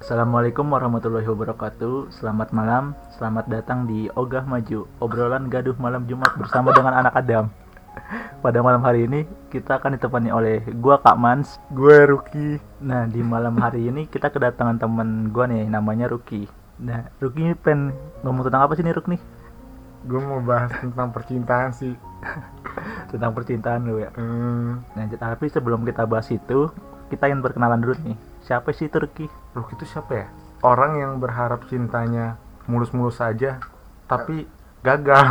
Assalamualaikum warahmatullahi wabarakatuh. Selamat malam, selamat datang di Ogah Maju Obrolan gaduh malam Jumat bersama dengan anak Adam. Pada malam hari ini kita akan ditemani oleh gua Kak Mans. Gue Ruki. Nah di malam hari ini kita kedatangan teman gua nih namanya Ruki. Nah Ruki ini pengen ngomong tentang apa sih nih Ruk nih? Gue mau bahas tentang percintaan sih. Tentang percintaan lu ya? Hmm, Nah tapi sebelum kita bahas itu Kita ingin perkenalan dulu nih Siapa sih Ruki? Ruki itu siapa ya? Orang yang berharap cintanya mulus-mulus saja, tapi gagal.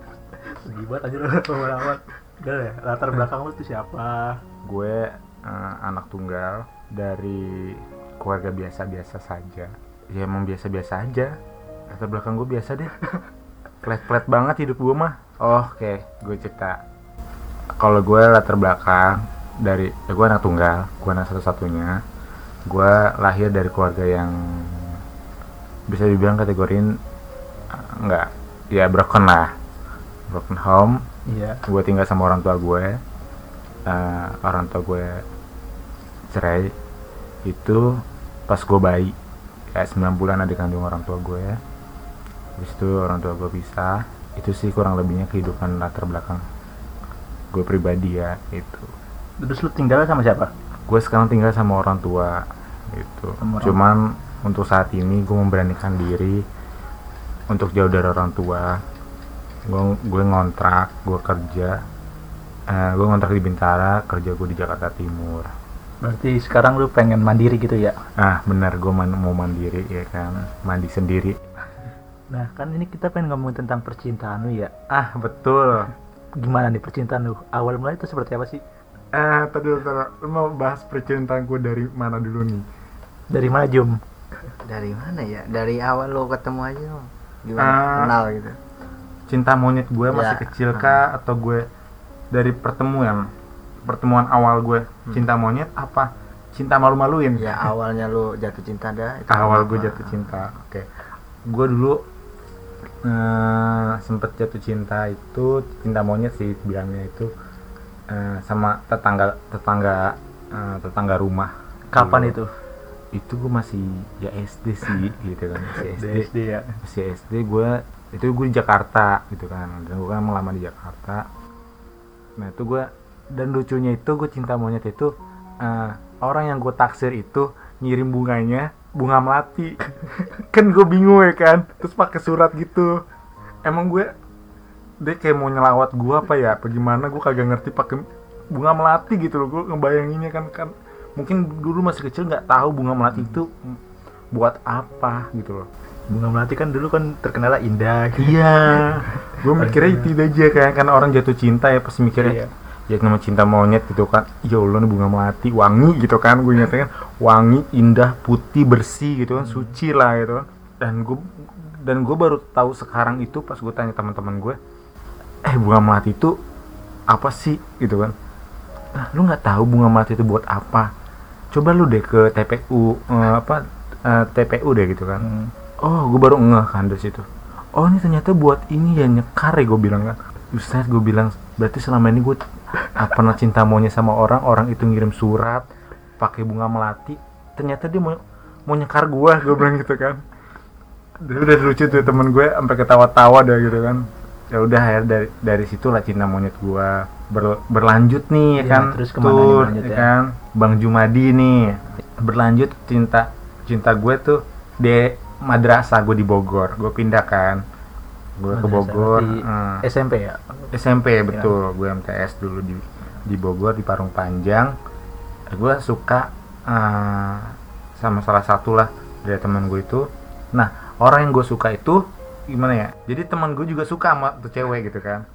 Sedih banget aja lu lama-lama Udah ya, latar belakang lu tuh siapa? gue eh, anak tunggal dari keluarga biasa-biasa saja. Ya emang biasa-biasa aja. Latar belakang gue biasa deh. Flat-flat banget hidup gue mah. Oh, Oke, gue cerita. Kalau gue latar belakang dari ya gue anak tunggal, gue anak satu-satunya. Gue lahir dari keluarga yang bisa dibilang kategorin enggak ya broken lah. Broken home. Iya. Gue tinggal sama orang tua gue Eh, orang tua gue cerai. Itu pas gue bayi. Ya 9 bulan ada kandung orang tua gue habis itu orang tua gue pisah. Itu sih kurang lebihnya kehidupan latar belakang gue pribadi ya itu Terus lu tinggal sama siapa? gue sekarang tinggal sama orang tua gitu. Orang cuman untuk saat ini gue memberanikan diri untuk jauh dari orang tua. Gue gue ngontrak gue kerja Eh gue ngontrak di Bintara kerja gue di Jakarta Timur. Berarti sekarang lu pengen mandiri gitu ya? ah benar gue man- mau mandiri ya kan? Mandi sendiri. Nah kan ini kita pengen ngomongin tentang percintaan lu ya. Ah betul. Gimana nih percintaan lu? Awal mulai itu seperti apa sih? eh tadi lu mau bahas percintaan gue dari mana dulu nih Dari mana Jum? dari mana ya dari awal lo ketemu aja lo gimana Ah. kenal gitu cinta monyet gue masih Ya. kecil kah atau gue dari pertemuan pertemuan awal gue cinta monyet apa cinta malu-maluin ya awalnya lo jatuh cinta dah itu awal gue jatuh cinta oke gue dulu eh, sempet jatuh cinta itu cinta monyet sih bilangnya itu eh, sama tetangga tetangga eh, tetangga rumah Kapan Dulu. itu? Itu gue masih ya SD sih gitu kan. Masih SD SD ya? Masih SD gue itu gue di Jakarta gitu kan. Dan gue kan lama di Jakarta. Nah itu gue dan lucunya itu gue cinta monyet itu eh, orang yang gue taksir itu ngirim bunganya bunga melati. Kan gue bingung ya kan. Terus pakai surat gitu. Emang gue dia kayak mau nyelawat gue apa ya? Apa gimana? Gue kagak ngerti pakai bunga melati gitu loh. Gue ngebayanginnya kan kan mungkin dulu masih kecil nggak tahu bunga melati itu buat apa gitu loh Bunga Melati kan dulu kan terkenal indah gitu. Iya, gue mikirnya itu aja kan karena orang jatuh cinta ya pasti mikirnya Iya. ya nama cinta monyet gitu kan. Ya Allah nih bunga melati wangi gitu kan gue ingatnya kan wangi indah putih bersih gitu kan suci lah gitu kan. Dan gue dan gue baru tahu sekarang itu pas gue tanya teman-teman gue, eh bunga melati itu apa sih gitu kan? Nah, lu nggak tahu bunga melati itu buat apa? Coba lu deh ke TPU eh, apa eh, TPU deh gitu kan. Hmm. oh gue baru ngeh kan dari situ. Oh ini ternyata buat ini ya nyekar ya gue bilang kan. Ustaz gue bilang berarti selama ini gue ah, pernah cinta maunya sama orang orang itu ngirim surat pakai bunga melati ternyata dia mau mau nyekar gue gue bilang gitu kan. Dulu udah lucu tuh temen gue sampai ketawa-tawa dah gitu kan. Ya udah ya dari dari situlah cinta monyet gue ber- berlanjut nih ya Iya, kan terus ke mana nih Tur, berlanjut ya ya? kan? Bang Jumadi nih berlanjut cinta cinta gue tuh di madrasah gue di Bogor gue pindah kan. Gue ke Bogor hmm. SMP ya? SMP betul gue MTS dulu di di Bogor di Parung Panjang. Gue suka eh, sama salah satu lah dari teman gue itu. Nah orang yang gue suka itu gimana ya? Jadi teman gue juga suka sama tuh cewek gitu kan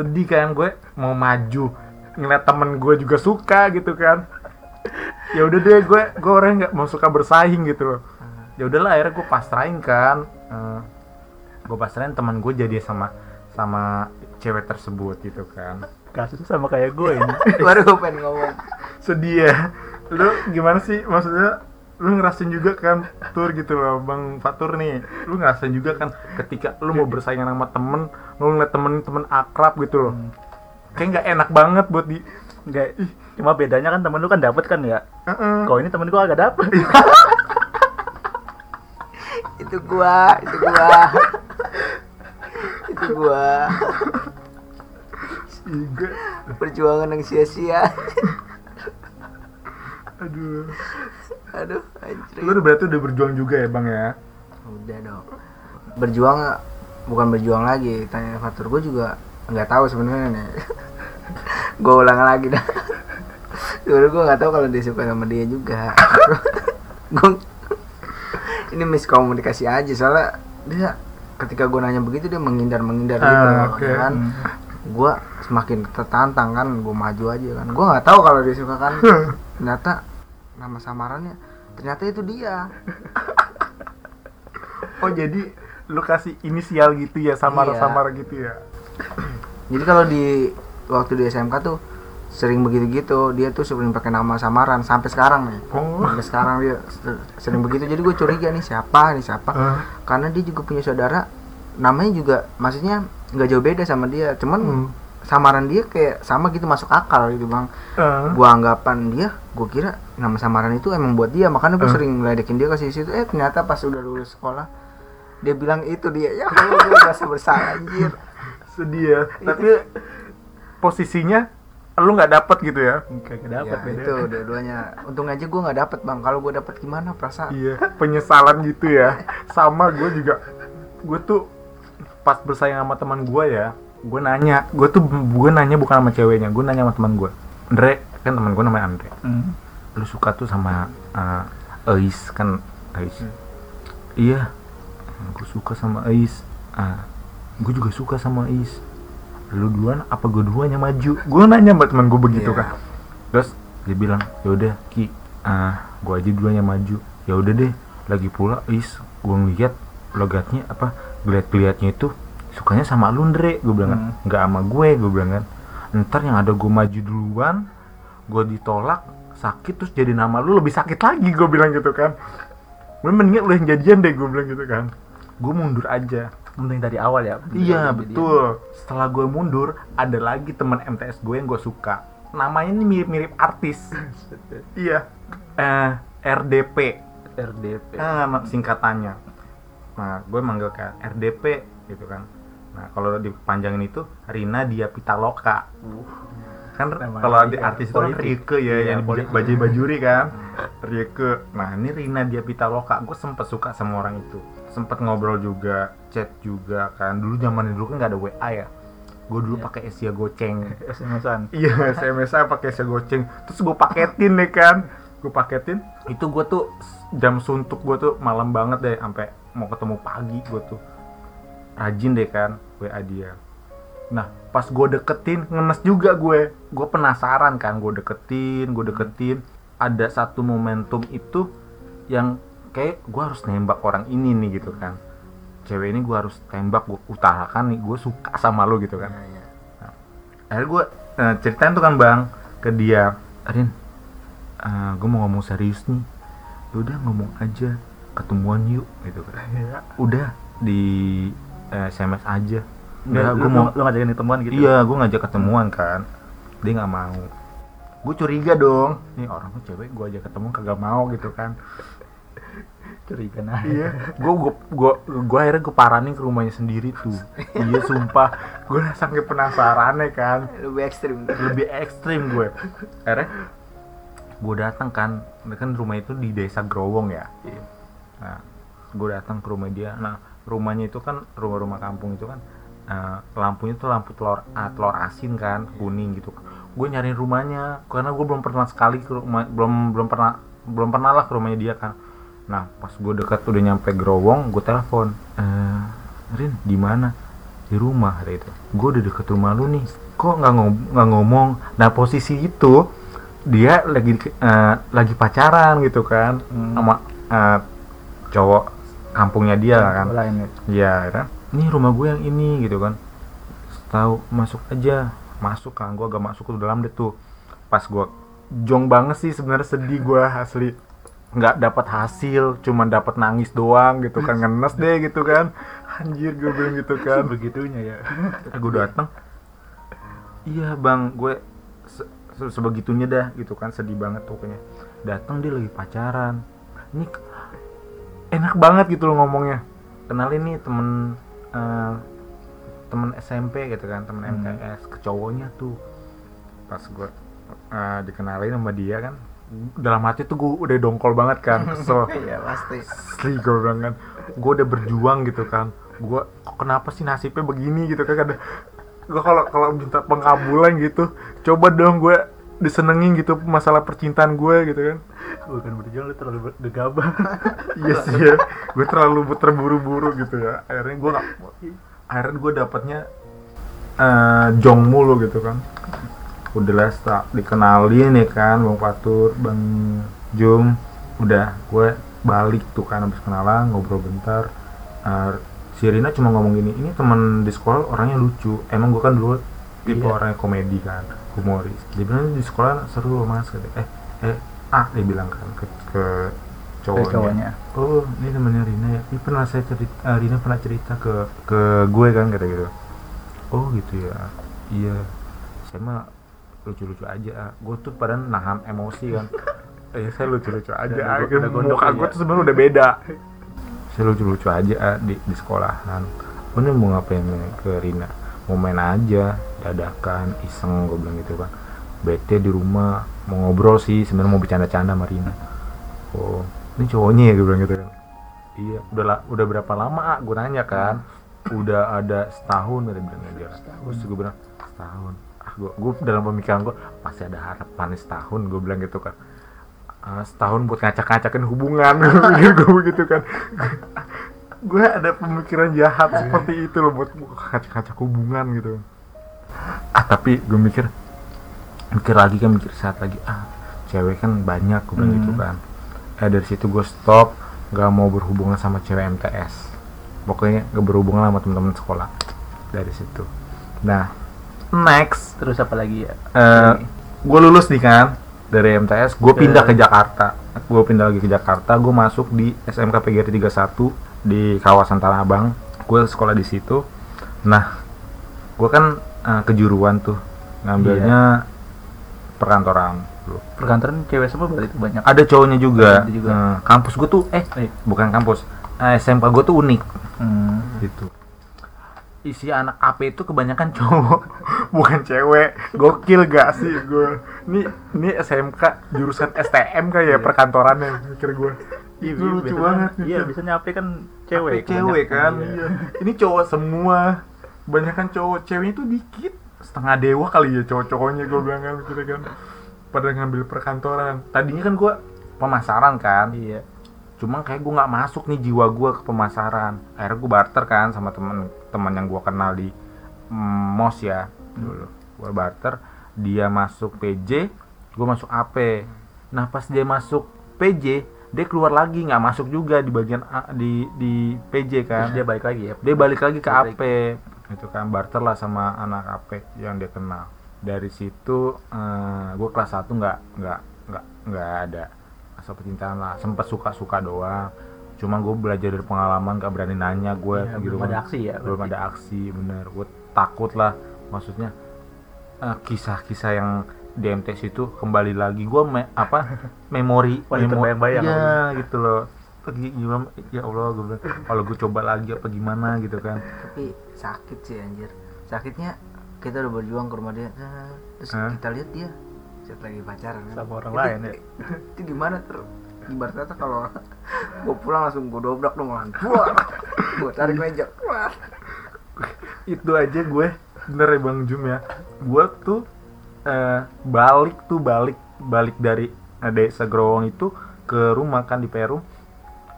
sedih kan gue mau maju. Ngeliat temen gue juga suka gitu kan. Ya udah deh gue gue orang nggak mau suka bersaing gitu loh. Ya udahlah akhirnya gue pasrahin kan. Gue pasrahin teman gue jadi sama sama cewek tersebut gitu kan. Kasusnya sama kayak gue ini. Baru gue pengen ngomong. Sedih ya. Lu gimana sih? Maksudnya lu ngerasain juga kan tur gitu loh bang Fatur nih. Lu ngerasain juga kan ketika lu mau bersaing sama temen lu ngeliat temen-temen akrab gitu loh. Kayak nggak enak banget buat di Enggak, cuma bedanya kan temen lu kan dapet kan ya? Heeh. Kalau ini temen gue agak dapet. Gua itu gua. Itu gua. Enggak. perjuangan yang sia-sia Aduh. aduh anjir Lu berarti udah berjuang juga ya, Bang ya? udah dong. Berjuang bukan berjuang lagi. Tanya faktor gue juga nggak tahu sebenarnya nih. Gue ulang lagi dah. Sebenarnya gue nggak tahu kalau dia suka sama dia juga. Gue ini miskomunikasi aja soalnya dia ketika gue nanya begitu dia menghindar menghindar gitu Ah, oke. ya kan? Hmm. gue semakin tertantang kan gue maju aja kan. Gue nggak tahu kalau dia suka kan. Ternyata nama samarannya ternyata itu dia Oh, jadi lu kasih inisial gitu ya, samar-samar gitu ya? Jadi kalau di waktu di SMK tuh sering begitu gitu dia tuh sering pakai nama samaran sampai sekarang nih Oh. sampai sekarang dia ser- sering begitu jadi gue curiga nih siapa nih siapa Ah. karena dia juga punya saudara namanya juga maksudnya nggak jauh beda sama dia cuman Hmm. Samaran dia kayak sama gitu masuk akal gitu bang. Ah. gua anggapan dia gue kira nama samaran itu emang buat dia. Makanya gue Eh. sering ngeledekin dia ke situ. Eh ternyata pas udah lulus sekolah dia bilang itu dia ya gue merasa bersalah anjir. Sedih ya. Tapi posisinya lu nggak dapet gitu ya? Kagak ya, dapat beda. itu dua-duanya. Untung aja gue nggak dapet bang. Kalau gue dapet gimana perasaan? Iya penyesalan gitu ya. Sama gue juga. Gue tuh pas bersaing sama teman gue ya gue nanya gue tuh gue nanya bukan sama ceweknya gue nanya sama teman gue Andre kan teman gue namanya Andre. Hmm. lu suka tuh sama uh, Ais kan? Ais. Iya. Gue suka sama Ais. Ah gue juga suka sama Ais. Lu duluan apa gue duluan yang maju? Gue nanya sama teman gue begitu Iya. kan terus dia bilang yaudah ki ah gue aja duluan yang maju. Ya udah deh. Lagi pula Ais gue ngeliat logatnya apa geliat-geliatnya itu sukanya sama lu Andre gue bilang kan Hmm. nggak sama gue. Gue bilang kan ntar yang ada gue maju duluan gue ditolak sakit terus jadi nama lu lebih sakit lagi gue bilang gitu kan. Gue mendingan lu yang jadian deh gue bilang gitu kan. Gue mundur aja. Mending dari awal ya. iya betul. Setelah gue mundur ada lagi teman MTS gue yang gue suka. Namanya ini mirip-mirip artis. Iya. Eh RDP RDP. ah singkatannya. Nah gue manggil kan RDP gitu kan nah kalau dipanjangin itu Rina Dia Pitaloka kan Nama kalau di artis itu kan. Rieke ya Iya, yang baju bajuri kan Rieke nah ini Rina Dia Pitaloka gue sempet suka sama orang itu sempet ngobrol juga chat juga kan dulu zaman dulu kan nggak ada WA ya gue dulu Iya. pakai Asia goceng SMS-an. Iya, SMS saya pakai Asia goceng. Terus gue paketin deh kan. Gue paketin. Itu gue tuh jam suntuk gue tuh malam banget deh sampai mau ketemu pagi gue tuh. Rajin deh kan WA dia. Nah, pas gue deketin ngenes juga gue. Gue penasaran kan, gue deketin, gue deketin. Ada satu momentum itu yang kayak gue harus nembak orang ini nih gitu kan. Cewek ini gue harus tembak, gue utarakan nih, gue suka sama lo gitu kan Iya, iya. akhirnya gue eh, ceritain tuh kan bang ke dia Arin gue mau ngomong serius nih udah ngomong aja ketemuan yuk gitu kan udah di SMS aja. Enggak, Enggak, lu, gue mau lu, lu ngajakin ketemuan gitu. iya gue ngajak ketemuan kan. Dia nggak mau. Gue curiga dong. Nih orang tuh cewek gue ajak ketemu kagak mau gitu kan. Curiga nah. iya. Gue gue gue gue akhirnya gue paranin ke rumahnya sendiri tuh. Iya sumpah. Gue saking penasaran kan. Lebih ekstrim. Lebih ekstrim gue. Akhirnya gue datang kan. Kan rumah itu di desa Growong ya. Iya. nah gue datang ke rumah dia. Nah rumahnya itu kan rumah-rumah kampung itu kan eh, lampunya tuh lampu telur ah, telur asin kan kuning gitu. Gue nyariin rumahnya karena gue belum pernah sekali ke rumah belum belum pernah belum pernah lah ke rumahnya dia kan. Nah pas gue dekat udah nyampe Growong gue telepon eh Rin di mana? Di rumah ada itu gue udah deket rumah lu nih kok nggak ngom- nggak ngomong? Nah posisi itu dia lagi eh, lagi pacaran gitu kan Hmm. sama eh, cowok kampungnya dia kan. Lain ya. Iya kan. Ini rumah gue yang ini gitu kan. Tahu masuk aja. Masuk kan gue agak masuk ke dalam deh tuh. Pas gue jong banget sih sebenarnya sedih gue asli. Nggak dapat hasil cuman dapat nangis doang gitu kan. Ngenes deh gitu kan. Anjir gue bilang gitu kan. Begitunya ya. gue datang iya bang. Gue se- se- sebegitunya dah gitu kan. Sedih banget pokoknya. Datang dia lagi pacaran. Ini enak banget gitu loh ngomongnya. Kenalin nih temen eh, temen SMP gitu kan temen Hmm. MTS ke cowoknya tuh. Pas gue eh, dikenalin sama dia kan dalam hati tuh gue udah dongkol banget kan kesel. Iya pasti. asli gue bilang kan gue udah berjuang gitu kan. Gue kenapa sih nasibnya begini? gitu kan kadang gue kalau kalau minta pengabulan gitu coba dong gue disenengin gitu masalah percintaan gue gitu kan bukan berjuang lu terlalu gegabah. Iya sih ya. Gue terlalu terburu-buru gitu ya. Akhirnya gue nggak akhirnya gue dapatnya eh, jong mulu gitu kan. Udah lah setelah dikenalin ya kan bang Fatur bang Jum. Udah gue balik tuh kan habis kenalan ngobrol bentar. Eh, si Rina cuma ngomong gini ini teman di sekolah orangnya lucu. Emang gue kan dulu tipe Iya. orangnya komedi kan humoris. Dia bilang di sekolah seru loh mas. Eh eh ah dia bilang kan ke, ke cowoknya, cowoknya. oh ini temannya Rina ya. Ini pernah saya cerita eh, Rina pernah cerita ke ke gue kan kata gitu. Oh gitu ya. Iya. Saya mah lucu-lucu aja ah. gue tuh pada nahan emosi kan. Eh saya lucu-lucu aja Udah- ah. udah muka gue tuh sebenarnya udah beda. Saya lucu-lucu aja ah, di di sekolahan. Oh ini mau ngapain ke Rina? Mau main aja dadakan iseng gue bilang gitu kan. Bete di rumah mau ngobrol sih sebenarnya mau bercanda-canda sama Rina. Oh ini cowoknya ya gue bilang gitu kan. Iya udah la- udah berapa lama ah gue nanya kan. Udah ada setahun dia bilang aja terus gue bilang setahun. Ah gue gue dalam pemikiran gue masih ada harapan setahun gue bilang gitu kan. Ah, setahun buat ngacak-ngacakin hubungan. Gue begitu kan. Gue ada pemikiran jahat seperti itu loh buat ngacak-ngacak hubungan gitu. Ah tapi gue mikir mikir lagi kan mikir saat lagi ah cewek kan banyak gue bilang Hmm. gitu kan. Eh dari situ gue stop gak mau berhubungan sama cewek MTS pokoknya gak berhubungan sama teman-teman sekolah dari situ. Nah next. Terus apa lagi ya? Eh gue lulus nih kan dari MTS gue pindah ke Jakarta. Gue pindah lagi ke Jakarta gue masuk di SMK PGRI 31 di kawasan Tanah Abang. Gue sekolah di situ. Nah gue kan eh, kejuruan tuh. Ngambilnya perkantoran. Perkantoran cewek semua berarti banyak. Ada cowoknya juga, Ada juga. Eh, kampus gue tuh eh Eh. bukan kampus. Eh, SMK gue tuh unik. Hmm. gitu. Isi anak AP itu kebanyakan cowok bukan cewek. Gokil gak sih gue ini ini SMK jurusan STM kayak ya perkantorannya mikir gue Iya, itu lucu banget. Iya, biasanya apa kan AP cewek. cewek kan iya. ini cowok semua. Kebanyakan cowok ceweknya tuh dikit setengah dewa kali ya cowok-cowoknya gue bilang kan gitu kan. Pada ngambil perkantoran. Tadinya kan gue pemasaran kan. Iya. cuma kayak gue nggak masuk nih jiwa gue ke pemasaran. Akhirnya gue barter kan sama temen teman yang gue kenal di mm, mos ya dulu. Gue barter dia masuk PJ gue masuk AP nah pas dia masuk PJ dia keluar lagi nggak masuk juga di bagian A, di di PJ kan. Terus dia balik lagi ya. dia balik lagi ke Balik. AP itu kan barter lah sama anak AP yang dia kenal. Dari situ gue kelas 1 nggak nggak nggak nggak ada asal percintaan lah. Sempet suka suka doang. Cuma gue belajar dari pengalaman gak berani nanya. Gue Iya, gitu belum kan. ada aksi ya, belum berarti. ada aksi bener. Gue takut lah. Maksudnya eh, kisah-kisah yang di MTS itu kembali lagi. Gue me- apa memori memori bayang-bayang ya gitu loh. Gi- gimana? Ya Allah gue bilang kalau gue coba lagi apa gimana? gitu kan. Tapi sakit sih anjir. Sakitnya kita udah berjuang ke rumah dia. nah, terus Hah? kita lihat dia saat lagi pacaran kan. Sama orang Itu- lain ya. Itu gimana tuh? Ibarat kata kalau gue pulang langsung gue dobrak dong lan. Wah, gue tarik meja. Wah. itu aja gue bener ya bang Jum ya gue tuh eh, balik tuh balik balik dari desa Growong itu ke rumah kan di Peru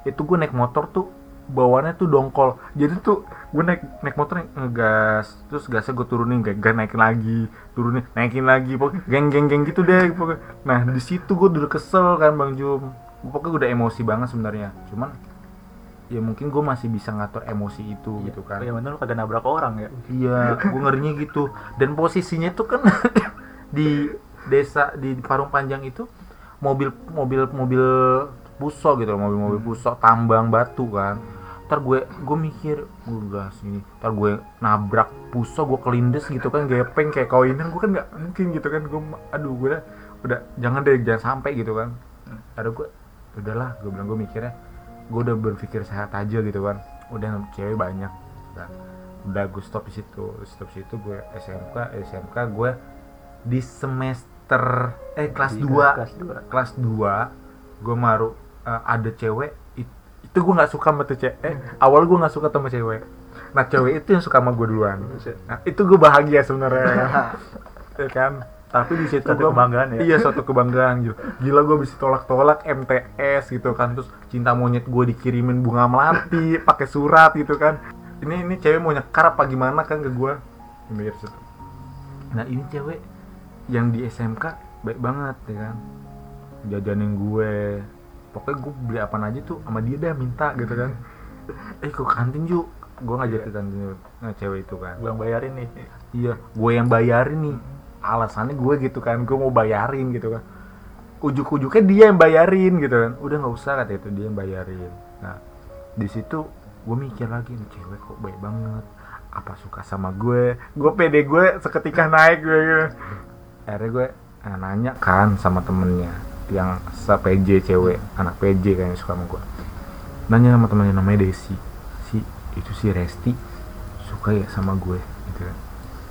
itu gue naik motor tuh bawaannya tuh dongkol jadi tuh gue naik naik motor ngegas terus gasnya gue turunin gak, gak naikin lagi turunin naikin lagi pokoknya geng geng geng gitu deh pokoknya nah di situ gue udah kesel kan bang Jum pokoknya udah emosi banget sebenarnya cuman ya mungkin gue masih bisa ngatur emosi itu Iya. gitu kan yang bener lu kagak nabrak orang ya. Iya, gue ngerinya gitu. Dan posisinya tuh kan di desa di Parung Panjang itu mobil mobil mobil puso gitu mobil-mobil puso tambang batu kan. Ntar gue gue mikir gue gas ini, ntar gue nabrak puso gue kelindes gitu kan gepeng kayak koinan gue kan nggak mungkin gitu kan gue aduh gue udah udah jangan deh jangan sampai gitu kan. Ada gue udahlah gue bilang gue mikirnya gue udah berpikir sehat aja gitu kan. Udah cewek banyak. Udah, udah gue stop di situ stop di situ gue SMK SMK gue di semester eh kelas Di 2 kelas dua. kelas 2 gue maru eh, ada cewek itu gue nggak suka sama tuh cewek. Eh, awal gue nggak suka sama cewek. Nah cewek itu yang suka sama gue duluan. Nah, itu gue bahagia sebenarnya. Ya kan? Tapi di situ gua- kebanggaan ya? iya suatu kebanggaan gitu gila gue bisa tolak-tolak MTS gitu kan. Terus cinta monyet gue dikirimin bunga melati pakai surat gitu kan. Ini ini cewek mau nyekar apa gimana kan ke gue mikir situ. Nah ini cewek yang di SMK baik banget ya kan? Jajanin gue pokoknya gue beli apa aja tuh sama dia dah minta gitu kan. Eh ke kantin yuk. Gue ngajak ke kantin nah cewek itu kan. Gue yang bayarin nih. iya gue yang bayarin nih. Alasannya gue gitu kan gue mau bayarin gitu kan. Ujuk-ujuknya dia yang bayarin gitu kan. Udah nggak usah kata itu dia yang bayarin. Nah di situ gue mikir lagi nih cewek kok baik banget. Apa suka sama gue? Gue pede gue seketika naik. Gue gitu. akhirnya gue eh, nanya kan sama temennya yang se PJ cewek anak PJ kayaknya suka sama gue nanya sama temennya namanya Desi. Si itu si Resti suka ya sama gue gitu kan.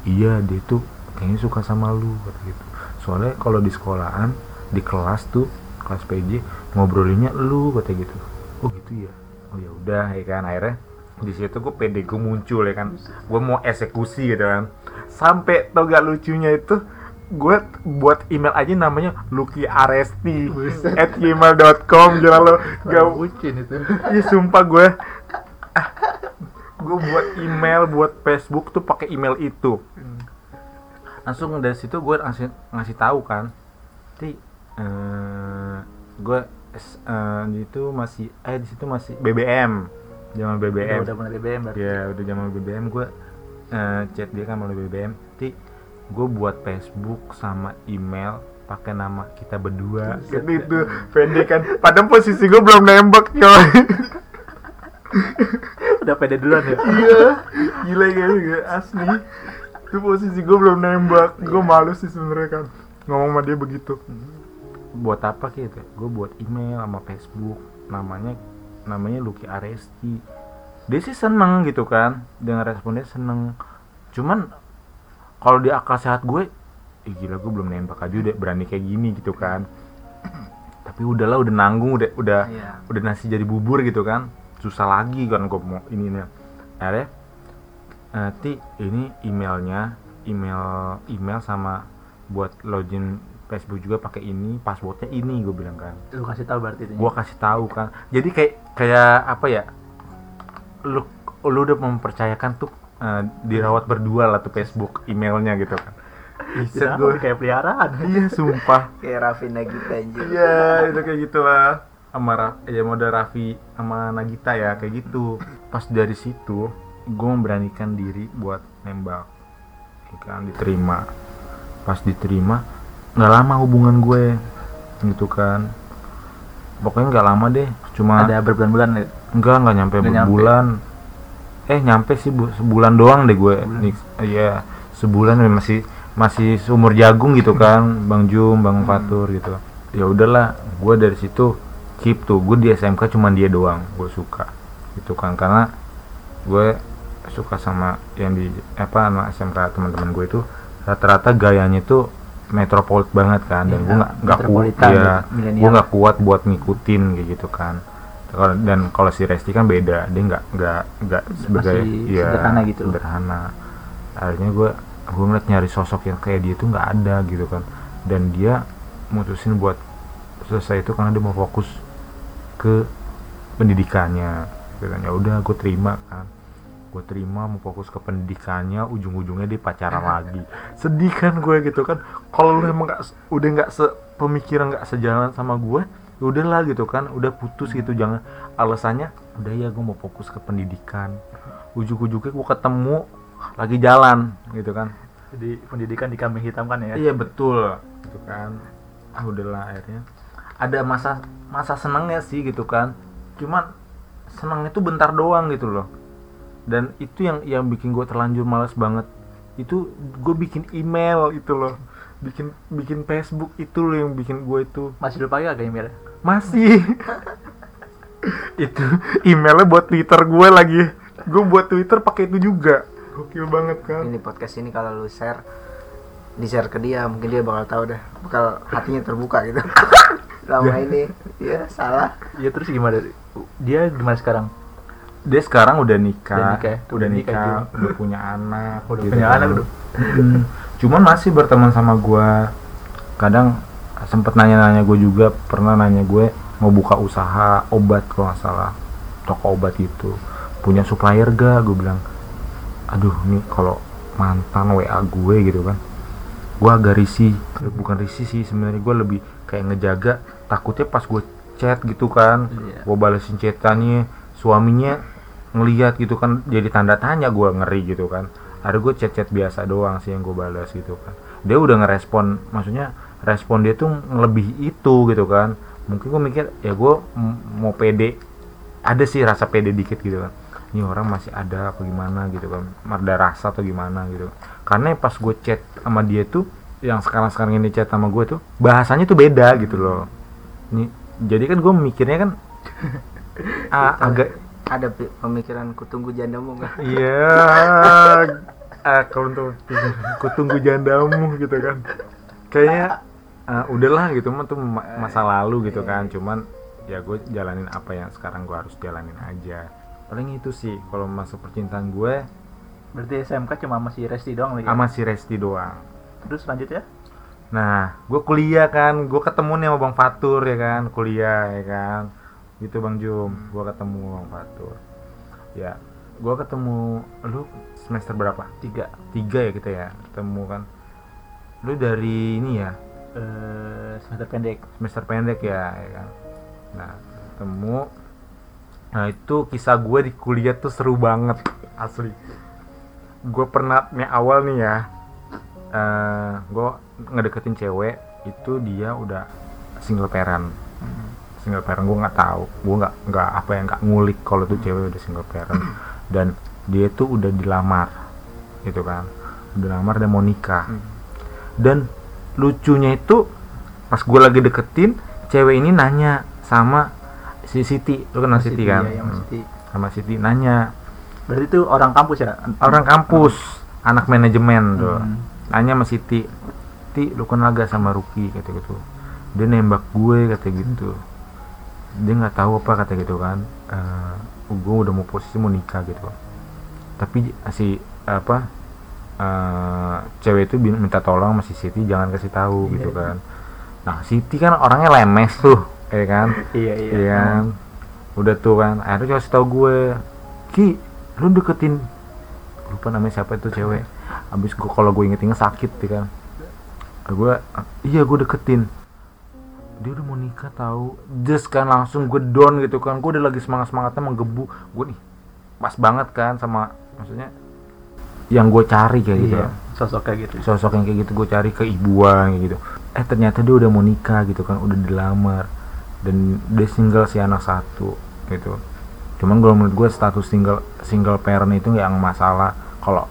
Iya dia tuh kayaknya suka sama lu gitu. Soalnya kalau di sekolahan di kelas tuh kelas PJ ngobrolinnya lu kata gitu. Oh gitu ya? Oh ya udah ya kan. Akhirnya di situ gue pede gue muncul ya kan. Gue mau eksekusi gitu kan. Sampai tau gak lucunya itu gue buat email aja namanya Lucky Aresti at gmail.com gila lo gak bucin itu. Iya sumpah gue gue buat email buat Facebook tuh pakai email itu. Langsung dari situ gue ngasih ngasih tahu kan. Ti eh gue s- eh, di itu masih eh di situ masih BBM zaman BBM Udah, udah mulai BBM berarti. ya udah zaman BBM gue eh, chat dia kan melalui BBM gue buat Facebook sama email pakai nama kita berdua. Gitu itu pendek kan? Padahal posisi gue belum nembak coy Udah pede duluan ya. iya. Gila gila, gila. Asli. Itu posisi gue belum nembak. Gue malu sih sebenarnya kan. Ngomong sama dia begitu. Buat apa gitu gue buat email sama Facebook. Namanya namanya Lucky Aresti. Dia sih seneng gitu kan? Dengan responnya seneng. Cuman kalau di akal sehat gue Ih gila gue belum nembak aja udah berani kayak gini gitu kan. Tapi udahlah udah nanggung udah udah Iya. udah nasi jadi bubur gitu kan. Susah lagi kan gue mau ini nih akhirnya eh, Ti ini emailnya email email sama buat login Facebook juga pakai ini passwordnya ini gue bilang kan. Lu kasih tahu berarti itu. gue kasih tahu kan. Jadi kayak kayak apa ya lu lu udah mempercayakan tuh eh, dirawat berdua lah tuh Facebook emailnya gitu kan Iset gue kayak peliharaan. iya sumpah Kayak Raffi Nagita anjir. Iya, itu kayak gitulah. Sama ya mode Raffi sama Nagita ya kayak gitu. Pas dari situ, gue memberanikan diri buat nembak. Ya Kan diterima. Pas diterima, nggak lama hubungan gue, gitu kan. Pokoknya nggak lama deh, cuma Ada berbulan-bulan ya. enggak nggak nyampe Nggak nyampe. Eh nyampe sih bu- sebulan doang deh gue. Nik- Iya, sebulan masih masih seumur jagung gitu kan, Bang Jum, Bang Fatur gitu. Ya udahlah, gue dari situ keep tuh. Gue di SMK cuma dia doang, gue suka. Gitu kan karena gue suka sama yang di apa anak SMK teman-teman gue itu rata-rata gayanya itu metropolit banget kan dan Iya, gue nggak nggak kuat ya gue nggak kuat buat ngikutin kayak gitu kan dan kalau si Resti kan beda dia nggak nggak nggak sebagai Masih ya sederhana gitu. sederhana. Akhirnya gue gue ngeliat nyari sosok yang kayak dia tuh nggak ada gitu kan. Dan dia mutusin buat selesai itu karena dia mau fokus ke pendidikannya gitu kan. Ya udah gue terima kan. Gue terima mau fokus ke pendidikannya ujung-ujungnya dia pacaran lagi. Sedih kan gue gitu kan. Kalau lu emang gak, udah nggak sepemikiran nggak sejalan sama gue ya udahlah gitu kan udah putus gitu jangan alasannya udah ya gue mau fokus ke pendidikan ujung-ujungnya gue ketemu lagi jalan gitu kan Jadi pendidikan dikambing hitamkan ya. Iya betul, gitu kan. Ah udahlah akhirnya. Ada masa masa senangnya sih gitu kan. Cuman senangnya tuh bentar doang gitu loh. Dan itu yang yang bikin gue terlanjur malas banget. Itu gue bikin email itu loh. Bikin bikin Facebook itu loh yang bikin gue itu. Masih lupa ya email. masih. Itu emailnya buat Twitter gue lagi. Gue buat Twitter pakai itu juga. Gokil banget kan? Ini podcast ini kalau lu share di share ke dia mungkin dia bakal tahu dah. Bakal hatinya terbuka gitu. Selama ini. Ya salah. Ya terus gimana? Dia gimana sekarang? Dia sekarang udah nikah. Udah nikah ya? udah Udah nikah, nikah udah punya anak Udah gitu punya kan. anak, udah. Cuman masih berteman sama gua. Kadang sempet nanya-nanya gue juga pernah nanya gue mau buka usaha obat kalau nggak salah toko obat gitu. Punya supplier ga gue bilang aduh nih kalau mantan wa gue gitu kan. Gue agak risih bukan risih sih sebenarnya gue lebih kayak ngejaga takutnya pas gue chat gitu kan Iya. gue balesin chatannya suaminya ngeliat gitu kan jadi tanda tanya gue ngeri gitu kan ada gue chat chat biasa doang sih yang gue balas gitu kan. Dia udah ngerespon maksudnya respon dia tuh lebih itu gitu kan. Mungkin gue mikir ya gue mau pede. Ada sih rasa pede dikit gitu kan. Ini orang masih ada apa gimana gitu kan. Ada rasa atau gimana gitu. Karena pas gue chat sama dia tuh yang sekarang sekarang ini chat sama gue tuh bahasanya tuh beda gitu loh. Ini jadi kan gue mikirnya kan ah, agak ada pemikiran kutunggu jandamu nggak Iya, ah, kalau untuk ku tunggu jandamu gitu kan. Kayaknya ah, udahlah gitu mah tuh ma- masa lalu gitu kan. Cuman ya gue jalanin apa yang sekarang gue harus jalanin aja. Paling itu sih kalau masuk percintaan gue berarti SMK cuma masih Resti doang lagi ya? sama si Resti doang. terus lanjut ya Nah, gue kuliah kan, gue ketemu nih sama Bang Fatur ya kan, kuliah ya kan, gitu Bang Jum, gue ketemu Bang Fatur. Ya, gue ketemu lu semester berapa? tiga Tiga ya kita ya, ketemu kan. Lu dari ini ya, eh semester pendek semester pendek ya, ya kan. Nah, ketemu. Nah itu kisah gue di kuliah tuh seru banget, asli. Gue pernah nih awal nih ya, eh gue ngedeketin cewek itu dia udah single parent single parent gue nggak tahu. Gue nggak nggak apa yang nggak ngulik kalau tuh cewek udah single parent. Dan dia tuh udah dilamar gitu kan. Udah lamar dan mau nikah. Dan lucunya itu pas gue lagi deketin cewek ini nanya sama si Siti. Lu kenal Siti, kan? ya, Hmm. Siti. sama Siti nanya. Berarti itu orang kampus ya? Orang kampus anak manajemen tuh. Hmm. nanya sama Siti Ti lu kenal gak sama Ruki? Kata gitu. Dia nembak gue kata gitu dia nggak tahu apa kata gitu kan eh gue udah mau posisi mau nikah gitu. Tapi si apa eh cewek itu minta tolong sama si Siti jangan kasih tahu Iya, gitu iya. kan. Nah Siti kan orangnya lemes tuh ya kan? Iya iya. Iya kan? Udah tuh kan akhirnya kasih tau gue Ki lu deketin lupa namanya siapa itu cewek. Abis gue kalau gue inget-inget sakit ya kan? Gue iya gue deketin dia udah mau nikah tahu just kan langsung gue down gitu kan. Gue udah lagi semangat semangatnya menggebu. Gue nih pas banget kan sama maksudnya yang gue cari kayak gitu. Iya sosok kayak gitu. Sosok yang kayak gitu gue cari ke ibuan kayak gitu. Eh ternyata dia udah mau nikah gitu kan. Udah dilamar. Dan dia single si anak satu gitu. Cuman kalau menurut gue status single single parent itu yang masalah. Kalau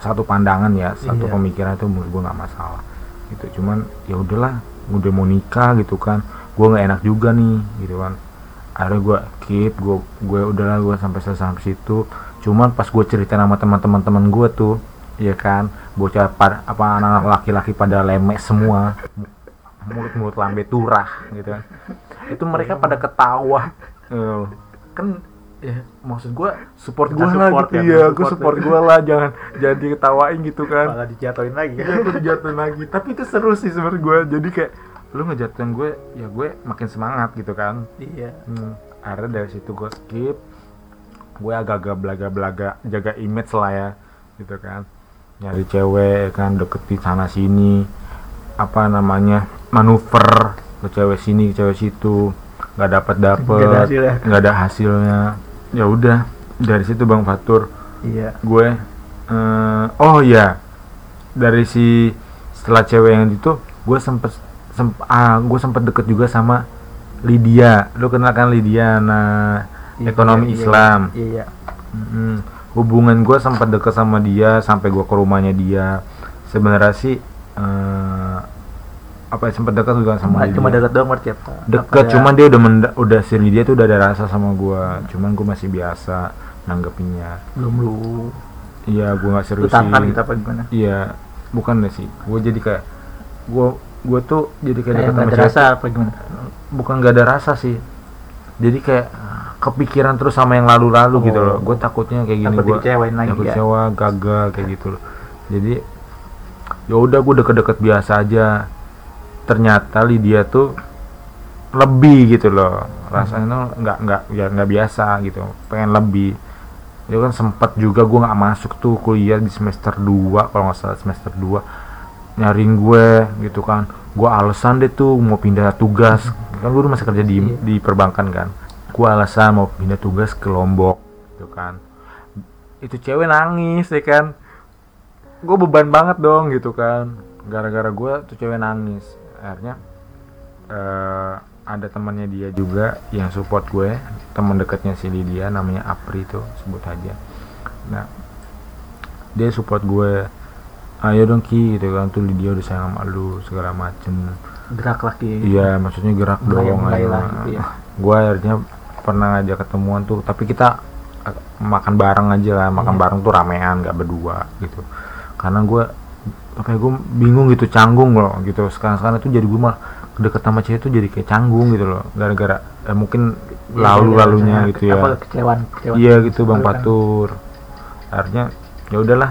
satu pandangan ya satu Iya. pemikiran itu menurut gue nggak masalah. Gitu. Cuman ya udahlah udah mau nikah gitu kan gue nggak enak juga nih gitu kan. Akhirnya gue keep gue gue udahlah gue sampai selesai sampai situ. Cuman pas gue cerita sama teman-teman teman gue tuh ya kan bocah pada apa anak-anak laki-laki pada lemes semua. Mulut-mulut lambe turah gitu kan. Itu mereka pada ketawa. Eh, kan ya maksud gue support gue lah support gitu ya, ya gue support ya. gue lah jangan jangan diketawain gitu kan malah dijatuhin lagi Iya, gue dijatuhin lagi. Tapi itu seru sih sebenarnya gue. Jadi kayak lu ngejatuhin gue, ya gue makin semangat gitu kan. iya Hmm. Akhirnya dari situ gue skip. Gue agak-agak belaga-belaga jaga image lah ya, gitu kan. Nyari cewek ya kan deketin sana sini. Apa namanya manuver ke cewek sini ke cewek situ nggak dapat dapet Nggak ada hasilnya. Ya udah dari situ bang Fatur. Iya. Gue eh, oh ya dari si setelah cewek yang itu gue sempet semp, ah gue sempet deket juga sama Lydia. Lu kenal kan Lydia? Nah Iya, ekonomi iya, Islam. Iya. Iya Mm-mm. hubungan gue sempat deket sama dia sampai gue ke rumahnya dia. Sebenarnya sih eh, apa sempet dekat juga sama Nggak cuma dekat doang berarti apa deket Apa cuman dia udah menda- udah si Lydia tuh udah ada rasa sama gua. Cuman gua masih biasa nanggepinnya. Belum lu iya gua nggak serius sih. gitu apa gimana? Iya bukan deh sih. Gua jadi kayak gua gua tuh jadi kayak kayak nggak sama rasa apa gimana? Bukan gak ada rasa sih. Jadi kayak kepikiran terus sama yang lalu-lalu gitu Oh. loh gue takutnya kayak gini Takut gue takut ya? kecewa gagal kayak gitu loh. Jadi ya udah gue deket-deket biasa aja ternyata Lydia tuh lebih gitu loh. Rasanya tuh nggak nggak ya nggak biasa gitu. Pengen lebih. Dia kan sempet juga gue nggak masuk tuh kuliah di semester 2 kalau nggak salah semester 2 nyariin gue gitu kan. Gue alasan deh tuh mau pindah tugas. Kan gue masih kerja di Iya. di perbankan kan. Gue alasan mau pindah tugas ke Lombok gitu kan. Itu cewek nangis ya kan. Gue beban banget dong gitu kan. Gara-gara gue tuh cewek nangis akhirnya eh ada temannya dia juga yang support gue. Teman dekatnya si Lydia namanya Apri tuh sebut aja. Nah dia support gue. Ayo dong Ki gitu kan. Tuh Lydia udah sayang sama lu segala macem. Gerak lagi iya maksudnya gerak Mulai- dong mulai ayo lah gitu ya. gue akhirnya pernah ngajak ketemuan tuh tapi kita eh, makan bareng aja lah. Makan Iya. bareng tuh ramean nggak berdua gitu. Karena gue ya gue bingung gitu canggung loh gitu. Sekarang sekarang tuh jadi gue mah deket sama cewek tuh jadi kayak canggung gitu loh. Gara-gara eh, mungkin Iya, lalu lalunya gara-gara gitu ya. Apa kecewaan kecewaan iya gitu bang Kan. Patur. Akhirnya ya udahlah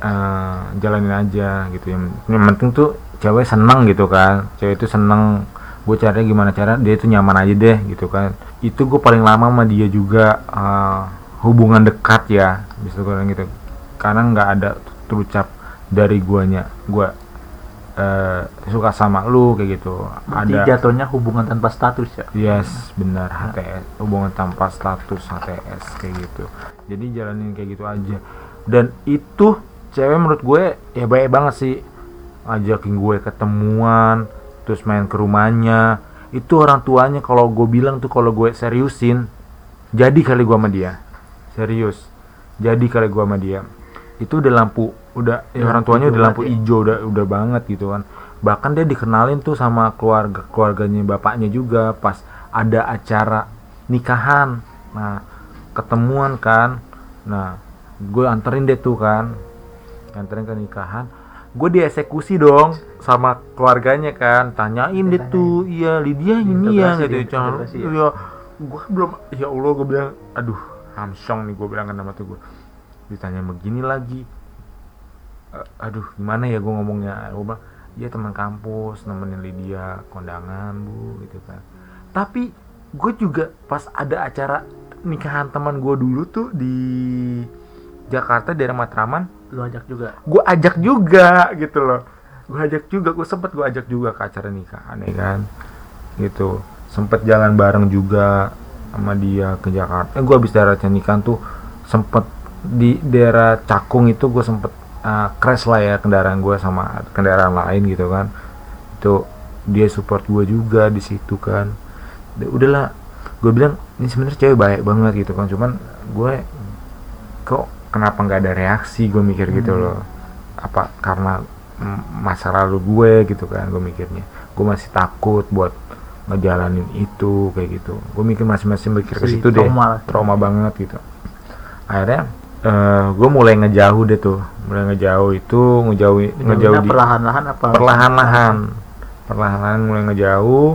eh, jalanin aja gitu. Yang, yang penting tuh cewek seneng gitu kan. Cewek itu seneng gue caranya gimana cara dia itu nyaman aja deh gitu kan. Itu gue paling lama sama dia juga eh, hubungan dekat ya bisa gue bilang gitu. Karena nggak ada terucap dari guanya gue eh, suka sama lu kayak gitu Berarti ada jatuhnya hubungan tanpa status ya Yes, benar HTS hubungan tanpa status HTS kayak gitu. Jadi jalanin kayak gitu aja. Dan itu cewek menurut gue ya baik banget sih ngajakin gue ketemuan, terus main ke rumahnya. Itu orang tuanya kalau gue bilang tuh kalau gue seriusin, jadi kali gue sama dia. Serius. Jadi kali gue sama dia. Itu udah lampu udah ya Lampu orang tuanya hijau udah lampu ya. hijau udah udah banget gitu kan. Bahkan dia dikenalin tuh sama keluarga keluarganya bapaknya juga pas ada acara nikahan. Nah ketemuan kan. Nah gue anterin deh tuh kan. Anterin ke nikahan. Gue dieksekusi dong sama keluarganya kan. Tanyain deh Ditanyain. tuh iya Lydia ini ya? gitu jangan ya? ya gue belum ya Allah gue bilang aduh hamsong nih gue bilang kan sama tuh gue ditanya begini lagi aduh gimana ya gue ngomongnya? Gue bilang dia teman kampus nemenin Lydia kondangan bu gitu kan. Tapi gue juga pas ada acara nikahan teman gue dulu tuh di Jakarta daerah Matraman lu ajak juga? gue ajak juga gitu loh. Gue ajak juga gue sempet gue ajak juga ke acara nikahan ya kan gitu. Sempet jalan bareng juga sama dia ke Jakarta. Eh, gue habis daerah nikahan tuh sempet di daerah Cakung itu gue sempet uh, crash lah ya kendaraan gue sama kendaraan lain gitu kan. Itu dia support gue juga di situ kan. Udah- udahlah gue bilang ini sebenarnya cewek baik banget gitu kan. Cuman gue kok kenapa nggak ada reaksi? Gue mikir gitu Hmm. loh. Apa karena masa lalu gue gitu kan gue mikirnya. Gue masih takut buat ngejalanin itu kayak gitu. Gue mikir masing-masing mikir ke Masih situ deh. trauma banget gitu. Akhirnya gue mulai ngejauh deh tuh. Mulai ngejauh itu ngejauh ngejauh di perlahan-lahan apa? Perlahan-lahan. Perlahan-lahan mulai ngejauh.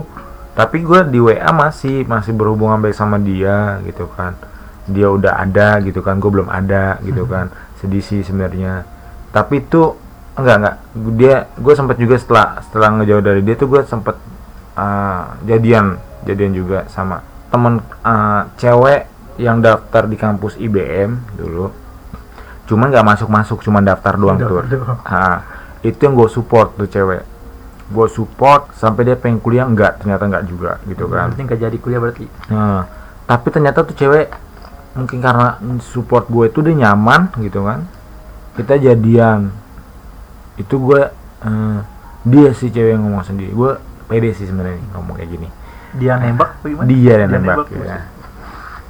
Tapi gue di WA masih masih berhubungan baik sama dia gitu kan. Dia udah ada gitu kan gue belum ada gitu kan. Sedih sih sebenarnya. Tapi itu enggak enggak. Dia gue sempat juga setelah setelah ngejauh dari dia tuh gue sempet uh, jadian. Jadian juga sama temen uh, cewek yang daftar di kampus IBM dulu. Cuman nggak masuk masuk cuman daftar doang tuh. Ah, itu yang gue support tuh cewek. Gue support sampai dia pengen kuliah enggak ternyata enggak juga gitu kan. Berarti nggak jadi kuliah berarti? Nah, tapi ternyata tuh cewek mungkin karena support gue itu dia nyaman gitu kan. Kita jadian. Itu gue eh, dia sih cewek yang ngomong sendiri. Gue pede sih sebenarnya ngomong kayak gini. Dia nembak gimana? Dia yang nembak, ya.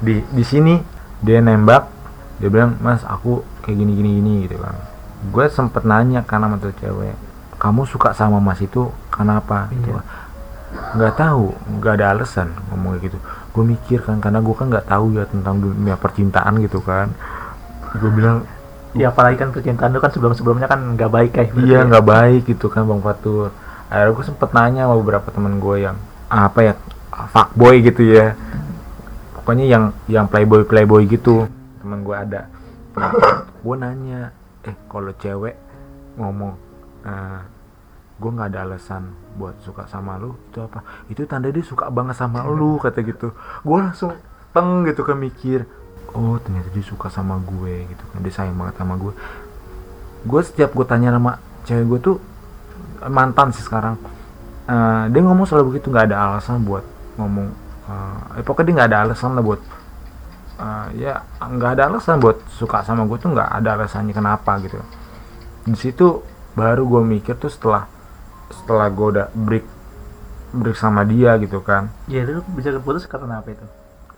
Di di sini dia nembak dia bilang mas aku kayak gini gini gini gitu kan. Gue sempet nanya karena sama tuh cewek kamu suka sama mas itu kenapa gitu. Iya. kan. nggak tahu nggak ada alasan ngomong kayak gitu. Gue mikir kan karena gue kan nggak tahu ya tentang dunia percintaan gitu kan. Gue bilang ya apalagi kan percintaan lu kan sebelum sebelumnya kan nggak baik kayak iya nggak baik gitu kan bang Fatur. Akhirnya gue sempet nanya sama beberapa teman gue yang apa ya fuckboy gitu ya pokoknya yang yang playboy playboy gitu. Teman gue ada. Gue nanya eh kalau cewek ngomong eh, gue nggak ada alasan buat suka sama lu itu apa? Itu tanda dia suka banget sama lu kata gitu. Gue langsung teng gitu kan mikir oh ternyata dia suka sama gue gitu kan. Dia sayang banget sama gue gue setiap gue tanya sama cewek gue tuh mantan sih sekarang eh, dia ngomong selalu begitu nggak ada alasan buat ngomong eh, eh, pokoknya dia nggak ada alasan lah buat eh, ya nggak ada alasan buat suka sama gue tuh nggak ada alasannya kenapa gitu. Di situ baru gue mikir tuh setelah setelah gue udah break break sama dia gitu kan. Ya lu bisa putus karena apa itu?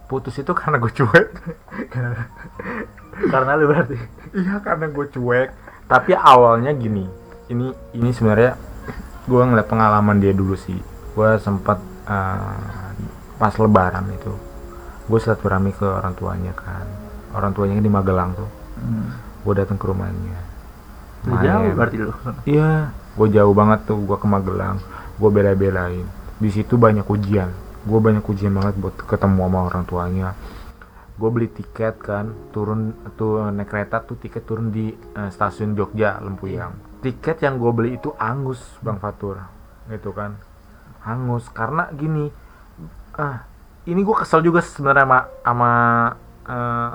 Putus itu karena gue cuek. Karena lu berarti. Iya karena gue cuek. Tapi awalnya gini ini ini sebenarnya gue ngeliat pengalaman dia dulu sih. Gue sempat eh, pas lebaran itu gue silaturahmi ke orang tuanya kan orang tuanya di Magelang tuh hmm. gue datang ke rumahnya Lu jauh Main. berarti lu Iya, gue jauh banget tuh, gue ke Magelang, gue bela-belain. Di situ banyak ujian, gue banyak ujian banget buat ketemu sama orang tuanya. Gue beli tiket kan, turun tuh naik kereta tuh tiket turun di eh, stasiun Jogja Lempuyang. Tiket yang gue beli itu angus, bang Fatur, gitu kan, angus. Karena gini, ah ini gue kesel juga sebenarnya sama, sama eh,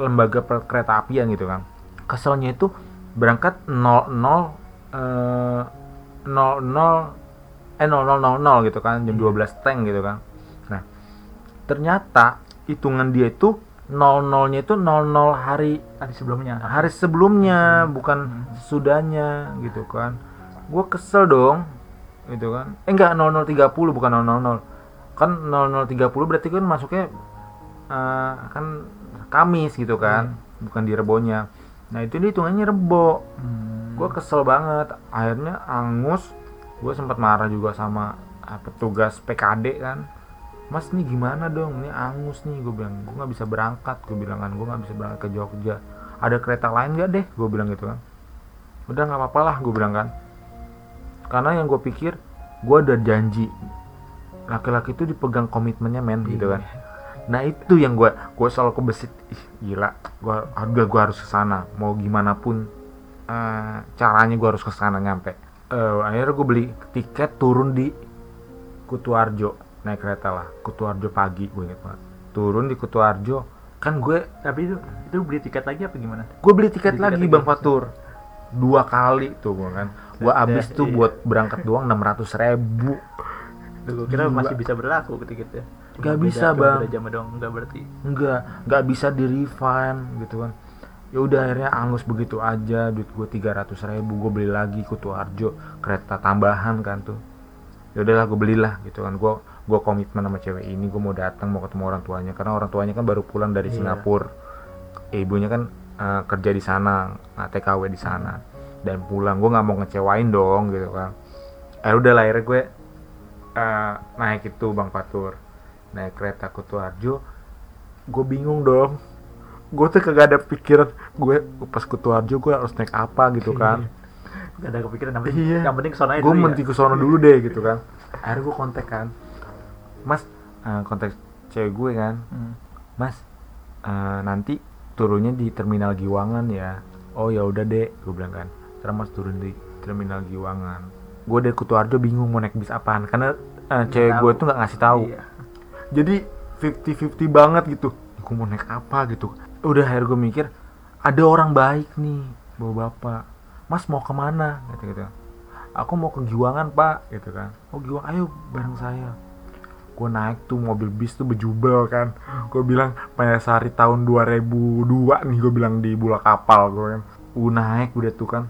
lembaga kereta apian gitu kan. Keselnya itu berangkat 00 eh 00 eh 0000 gitu kan jam 12 teng gitu kan. Nah ternyata hitungan dia itu 00 nya itu 00 hari hari sebelumnya. hari sebelumnya bukan sudahnya gitu kan. Gue kesel dong gitu kan. Eh enggak 0030 bukan 000 kan 0030 berarti kan masuknya eh, kan Kamis gitu kan bukan di rebonya. Nah itu dia hitungannya rebo. Hmm. gue kesel banget. Akhirnya angus gue sempat marah juga sama ah, petugas PKD kan. Mas nih gimana dong? Ini angus nih. Gue bilang gue nggak bisa berangkat. Gue bilang kan gue nggak bisa berangkat ke Jogja. Ada kereta lain gak deh? Gue bilang gitu kan. Udah nggak apa-apa lah gue bilang kan. Karena yang gue pikir gue ada janji laki-laki itu dipegang komitmennya men gitu kan. Nah itu yang gue gue selalu kebesit ih gila gue udah gue harus ke sana. Mau gimana pun eh, caranya gue harus ke sana nyampe. Eh, akhirnya gue beli tiket turun di Kutuarjo naik kereta lah. Kutuarjo pagi gue inget banget. Turun di Kutuarjo kan gue tapi itu itu beli tiket lagi apa gimana? Gue beli tiket Beli tiket lagi lagi. bang Fatur. Dua kali tuh gue kan. Gue abis Iya. tuh buat berangkat doang enam ratus ribu Gua kira masih bisa berlaku tiketnya Nggak Cuma bisa, beda- Bang. beda enggak berarti. Enggak nggak bisa di refund gitu kan. Ya udah akhirnya angus begitu aja duit gue tiga ratus ribu gue beli lagi kutu arjo kereta tambahan kan tuh. Ya udahlah gue belilah gitu kan. Gue gue komitmen sama cewek ini gue mau datang mau ketemu orang tuanya. Karena orang tuanya kan baru pulang dari Iya. Singapura. Ibunya kan eh, kerja di sana eh, TKW di sana. Dan pulang gue nggak mau ngecewain dong gitu kan. Eh udah lah akhirnya gue eh, naik itu bang Fatur. Naik kereta Kutu Arjo gue bingung dong. Gue tuh kagak ada pikiran gue pas Kutu Arjo gue harus naik apa gitu kan. Gak ada kepikiran yang penting, Iya. yang penting ke sana aja gue dulu ya. menti ke sono dulu deh gitu kan. Akhirnya gue kontak kan. Mas eh, kontak cewek gue kan. Hmm. mas eh, nanti turunnya di terminal Giwangan ya. Oh ya udah deh gue bilang kan. Terus mas turun di terminal Giwangan. Gue dari Kutu Arjo bingung mau naik bis apaan. Karena eh, cewek gue tuh nggak ngasih tahu. Iya. jadi 50-50 banget gitu. Gue mau naik apa gitu. Udah akhirnya gue mikir ada orang baik nih bawa bapak. Mas mau ke mana? Gitu gitu. Aku mau ke Giwangan pak. Gitu kan. Oh Giwang ayo bareng saya. Gue naik tuh mobil bis tuh bejubel kan. Gue bilang Mayasari tahun 2002 nih gue bilang di bola kapal gue kan. Gue naik udah tuh kan.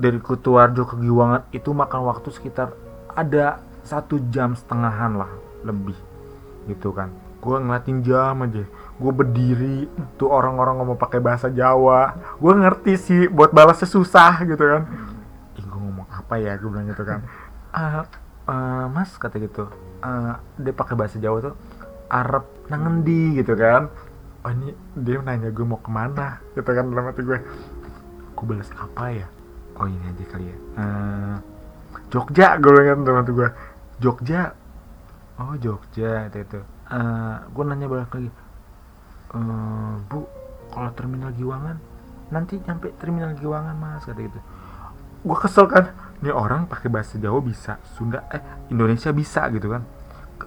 Dari Kutuarjo ke Giwangan itu makan waktu sekitar ada satu jam setengahan lah lebih gitu kan. Gue ngeliatin jam aja. Gue berdiri tuh orang-orang ngomong pakai bahasa Jawa. Gue ngerti sih buat balasnya susah gitu kan. Ih gue ngomong apa ya gue bilang gitu kan. Ah "Eh, mas kata gitu. Eh, dia pakai bahasa Jawa tuh Arab nangendi gitu kan. Oh ini dia nanya gue mau ke mana gitu kan dalam hati gue aku balas apa ya? Oh ini aja kali ya. Eh, Jogja gue bilang kan dalam hati gue Jogja. Oh Jogja itu itu. Eh, gue nanya balik lagi. "Eh, bu kalau terminal Giwangan nanti nyampe terminal Giwangan mas kata gitu. Gue kesel kan ini orang pakai bahasa Jawa bisa Sunda eh Indonesia bisa gitu kan.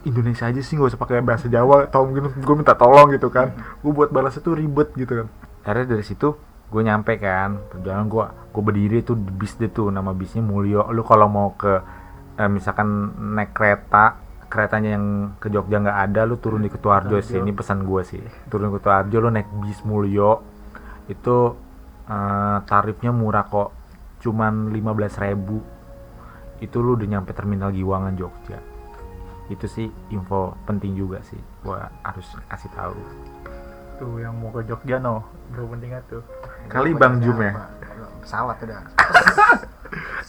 Indonesia aja sih nggak usah pakai bahasa Jawa atau mungkin gue minta tolong gitu kan. Gue buat balas itu ribet gitu kan. Akhirnya dari situ gue nyampe kan perjalanan gue gue berdiri tuh di bis deh tuh nama bisnya Mulyo. Lu kalau mau ke eh, misalkan naik kereta keretanya yang ke Jogja nggak ada lu turun di Ketuarjo sih ini pesan gue sih. Turun di Ketuarjo lu naik bis Mulyo. Itu eh, tarifnya murah kok. Cuman 15.000 ribu. Itu lu udah nyampe terminal Giwangan Jogja. Itu sih info penting juga sih gua harus kasih tahu. Tuh yang mau ke Jogja no. Bro penting tuh. Kali Bang Jum ya? Pesawat udah.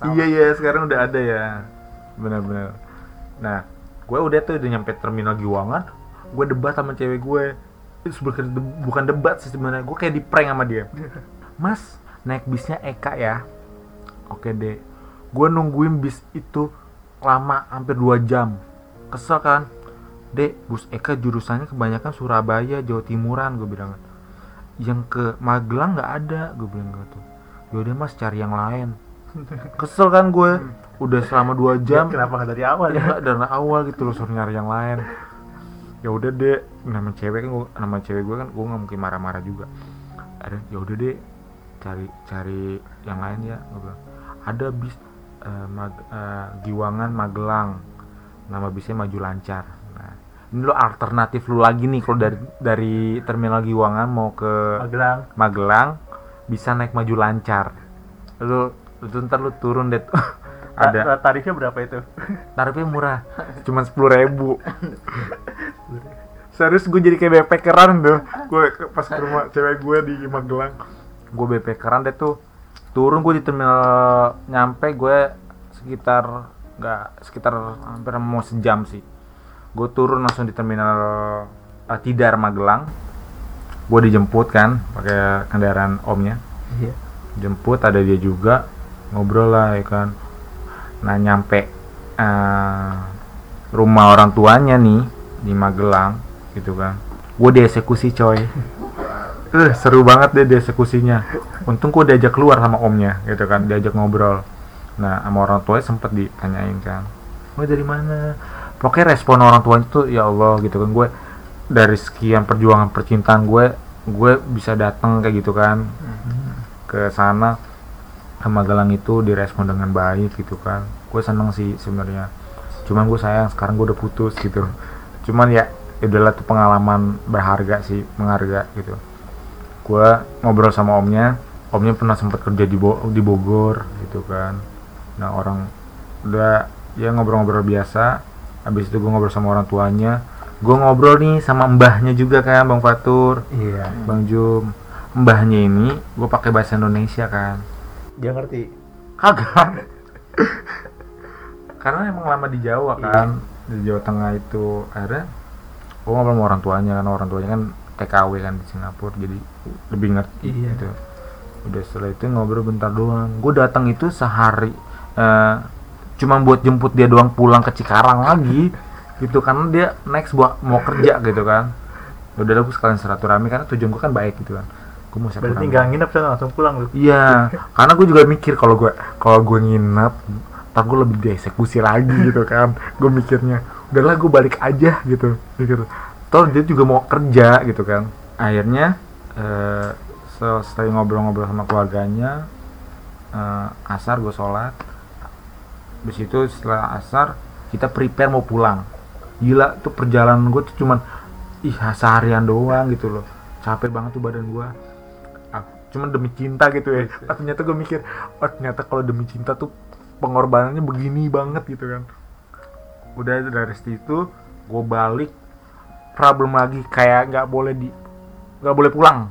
Iya iya sekarang udah ada ya benar-benar. Nah gue udah tuh udah nyampe terminal Giwangan gue debat sama cewek gue itu bukan de- bukan debat sih sebenarnya gue kayak di prank sama dia. Mas naik bisnya Eka ya. Oke deh gue nungguin bis itu lama hampir 2 jam. Kesel kan? Dek bus Eka jurusannya kebanyakan Surabaya Jawa Timuran gue bilang yang ke Magelang nggak ada gue bilang gitu. Yaudah mas cari yang lain kesel kan gue? Udah selama 2 jam. kenapa nggak dari awal ya? Dari awal gitu loh suruh nyari yang lain. Ya udah deh nama cewek kan gua, nama cewek gue kan gue nggak mungkin marah-marah juga. Ada ya udah deh cari cari yang lain ya gue bilang. Ada bis eh, Mag- eh, Giwangan Magelang. Nama bisnya maju lancar. Nah ini lo alternatif lu lagi nih kalau dari dari terminal Giwangan mau ke Magelang. Magelang bisa naik maju lancar. Lu lu ntar lu turun deh tuh. ada. Ta- tarifnya berapa itu? Tarifnya murah. Cuman sepuluh ribu. Serius gue jadi kayak backpackeran tuh. Gue pas ke rumah cewek gue di Magelang. Gue backpackeran deh tuh. Turun gue di terminal nyampe gue sekitar nggak sekitar hampir mau sejam sih. Gue turun langsung di terminal eh, Tidar Magelang. Gue dijemput kan pakai kendaraan omnya. Iya. Jemput ada dia juga ngobrol lah ya kan. Nah nyampe eh, rumah orang tuanya nih di Magelang gitu kan. Gue dieksekusi coy. Eh seru banget deh dieksekusinya. Untung gue diajak keluar sama omnya gitu kan diajak ngobrol. Nah sama orang tuanya sempet ditanyain kan gue dari mana? Pokoknya respon orang tuanya tuh ya Allah gitu kan. Gue dari sekian perjuangan percintaan gue gue bisa datang kayak gitu kan ke sana ke Magelang itu direspon dengan baik gitu kan. Gue seneng sih sebenarnya. Cuman gue sayang sekarang gue udah putus gitu. Cuman ya udahlah tuh pengalaman berharga sih mengharga gitu. Gue ngobrol sama omnya omnya pernah sempat kerja di Bo- di Bogor gitu kan. Nah orang udah ya ngobrol-ngobrol biasa. Habis itu gue ngobrol sama orang tuanya. Gue ngobrol nih sama mbahnya juga kan bang Fatur. Iya. Bang Jum. Mbahnya ini gue pakai bahasa Indonesia kan dia ngerti. Kagak. Karena emang lama di Jawa Iya. kan di Jawa Tengah itu akhirnya gue ngobrol sama orang tuanya kan orang tuanya kan TKW kan di Singapura jadi lebih ngerti Iya. gitu. Udah setelah itu ngobrol bentar doang. Gue datang itu sehari eh cuma buat jemput dia doang pulang ke Cikarang lagi gitu. Karena dia next buat mau kerja gitu kan. Udah gue sekalian silaturahmi karena tujuan gue kan baik gitu kan gue mau berarti silaturahmi nggak nginep sana langsung pulang lu Iya, karena gue juga mikir kalau gue kalau gue nginep, ntar gue lebih dieksekusi lagi gitu kan. Gue mikirnya, udahlah gue balik aja gitu, gitu. Toh dia juga mau kerja gitu kan. Akhirnya eh setelah ngobrol-ngobrol sama keluarganya, eh, asar gue sholat. Habis itu setelah asar kita prepare mau pulang. Gila tuh perjalanan gue tuh cuman ih seharian doang gitu loh. Capek banget tuh badan gue cuman demi cinta gitu ya. Ah, ternyata gue mikir oh ternyata kalau demi cinta tuh pengorbanannya begini banget gitu kan. Udah dari situ gue balik problem lagi kayak nggak boleh di nggak boleh pulang.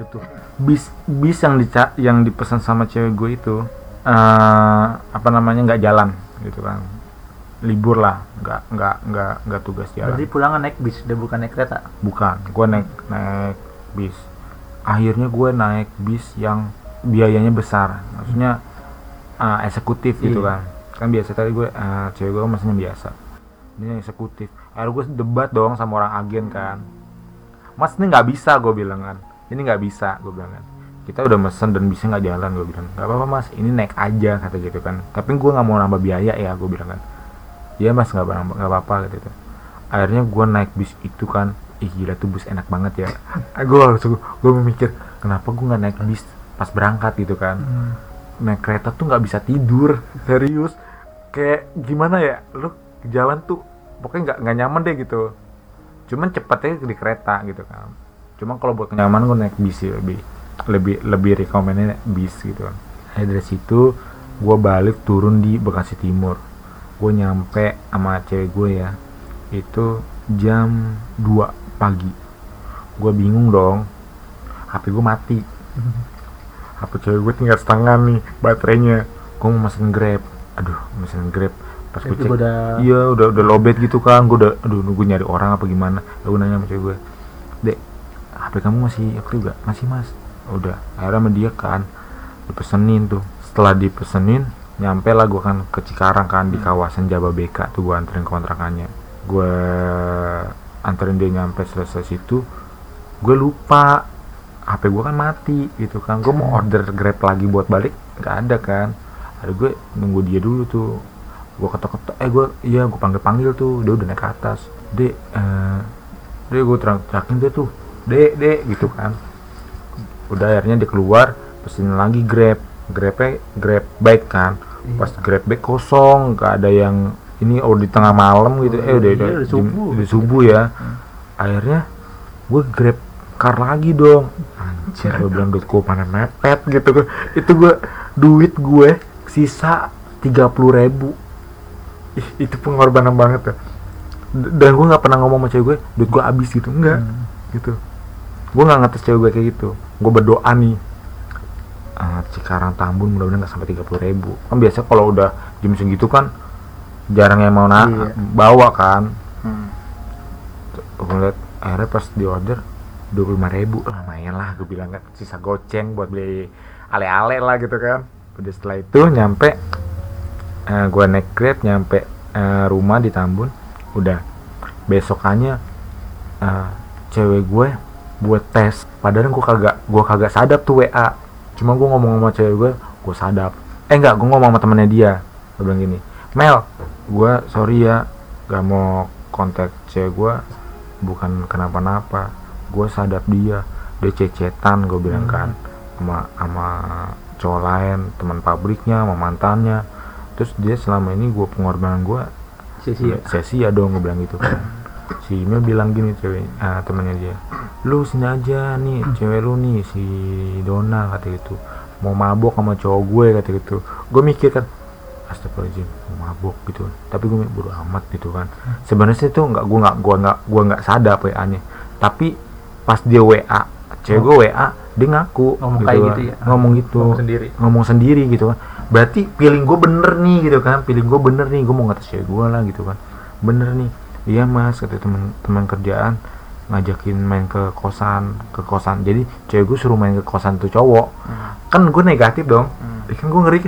Gitu. Bis bis yang dica yang dipesan sama cewek gue itu eh apa namanya nggak jalan gitu kan. Libur lah nggak nggak nggak nggak tugas jalan. Berarti pulangan naik bis, udah bukan naik kereta. bukan gue naik naik bis akhirnya gue naik bis yang biayanya besar. Maksudnya uh, eksekutif gitu Iya. kan. Kan biasa tadi gue uh, cewek gue mesennya biasa. Ini yang eksekutif. Akhirnya gue debat dong sama orang agen kan. Mas ini nggak bisa gue bilang kan. Ini nggak bisa gue bilang kan. Kita udah mesen dan bisa nggak jalan gue bilang. Nggak apa-apa mas. Ini naik aja kata gitu kan. Tapi gue nggak mau nambah biaya ya gue bilang kan. Iya mas nggak apa- nggak apa-apa gitu. Akhirnya gue naik bis itu kan ih gila tuh bus enak banget ya. Gue langsung gue mikir kenapa gue nggak naik bis pas berangkat gitu kan? Naik kereta tuh nggak bisa tidur serius. Kayak gimana ya lu jalan tuh pokoknya nggak nggak nyaman deh gitu. Cuman cepetnya di kereta gitu kan. Cuma kalau buat kenyamanan gue naik bis sih lebih lebih lebih rekomennya bis gitu kan. Akhirnya dari situ gue balik turun di Bekasi Timur. Gue nyampe sama cewek gue ya. Itu jam 2 pagi. Gue bingung dong. HP gue mati. HP cewek gue tinggal setengah nih baterainya. Gue mau mesen grab. Aduh mesen grab. Pas gue cek udah iya udah udah lobet gitu kan. Gue udah aduh nunggu nyari orang apa gimana. Gue nanya sama cewek gue dek HP kamu masih aktif gak masih mas. Udah. Akhirnya sama dia kan dipesenin tuh. Setelah dipesenin nyampe lah gue kan ke Cikarang kan di kawasan Jababeka tuh gue anterin kontrakannya. Gue anterin dia nyampe selesai situ gue lupa. HP gue kan mati gitu kan. Gue mau order grab lagi buat balik nggak ada kan. Ada gue nunggu dia dulu tuh. Gue ketok-ketok eh gue iya gue panggil-panggil tuh. Dia udah naik ke atas. Dek eh dek gue terang terakin dia tuh. Dek dek gitu kan. Udah akhirnya dia keluar pesenin lagi grab. Grabnya grab baik kan. Pas grab baik kosong nggak ada yang ini oh di tengah malam gitu eh udah Iya, udah, subuh. udah subuh ya. Akhirnya gue grab car lagi dong. Anjir gue bilang duit gue mana mepet gitu. Itu gue duit gue sisa tiga puluh ribu. Ih, itu pengorbanan banget ya dan gue nggak pernah ngomong sama cewek gue duit gue habis gitu. Enggak Hmm. gitu. Gue nggak ngetes cewek gue kayak gitu. Gue berdoa nih ah, Cikarang Tambun mudah-mudahan nggak sampai tiga puluh ribu. Kan biasa kalau udah jam segitu kan jarang yang mau na Iya. bawa kan. Hmm. gue liat akhirnya pas di order dua puluh lima ribu. Lah lumayan lah gue bilang kan sisa goceng buat beli ale-ale lah gitu kan. Udah setelah itu nyampe eh, gue naik grab nyampe eh, rumah di Tambun. Udah besokannya eh, cewek gue buat tes. Padahal gue kagak gue kagak sadap tuh WA cuma gue ngomong sama cewek gue gue sadap. Eh enggak gue ngomong sama temennya dia. Gue bilang gini Mel? Gue sorry ya gak mau kontak cewek gue bukan kenapa-napa. Gue sadap dia. Dia cecetan gue bilang kan. Sama sama cowok lain teman pabriknya sama mantannya. Terus dia selama ini gue pengorbanan gue sia-sia. sia-sia dong gue bilang gitu. Kan si Mel bilang gini cewek ah, temannya dia. Lu sini aja nih cewek lu nih si Dona kata gitu. Mau mabok sama cowok gue kata gitu. Gue mikir kan astagfirullahaladzim mau mabok gitu. Tapi gue bodo amat gitu kan. Sebenarnya itu nggak gue nggak gue nggak gue nggak sadar WA nya tapi pas dia WA cewek gue WA dia ngaku Ngomong kayak kan. gitu ya? ngomong gitu. Ngomong sendiri. ngomong sendiri gitu kan. Berarti feeling gue bener nih gitu kan. Feeling gue bener nih gue mau ngatas cewek gue lah gitu kan. Bener nih. Iya mas kata teman teman kerjaan ngajakin main ke kosan ke kosan. Jadi cewek gue suruh main ke kosan tuh cowok. Kan gue negatif dong. Hmm. Kan gue ngeri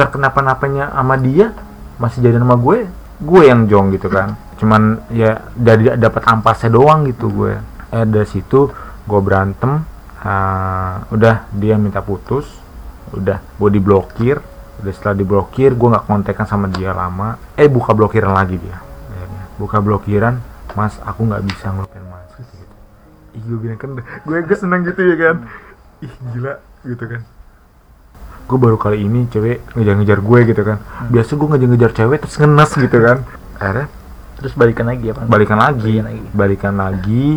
terkenapa-napanya sama dia masih jadi nama gue gue yang jong gitu kan. Cuman ya dari dapat ampasnya doang gitu gue. Eh dari situ gue berantem ah, udah dia minta putus udah gue diblokir. Udah setelah diblokir gue nggak kontekan sama dia lama. Eh buka blokiran lagi dia buka blokiran mas aku nggak bisa ngelupain mas. Gitu, gitu. ih gue bilang kan gue gue seneng gitu ya kan. Ih gila gitu kan gue baru kali ini cewek ngejar-ngejar gue gitu kan. Biasa gue ngejar-ngejar cewek terus ngenes gitu kan. Akhirnya terus balikan lagi apa balikan lagi. Balikan lagi. balikan lagi.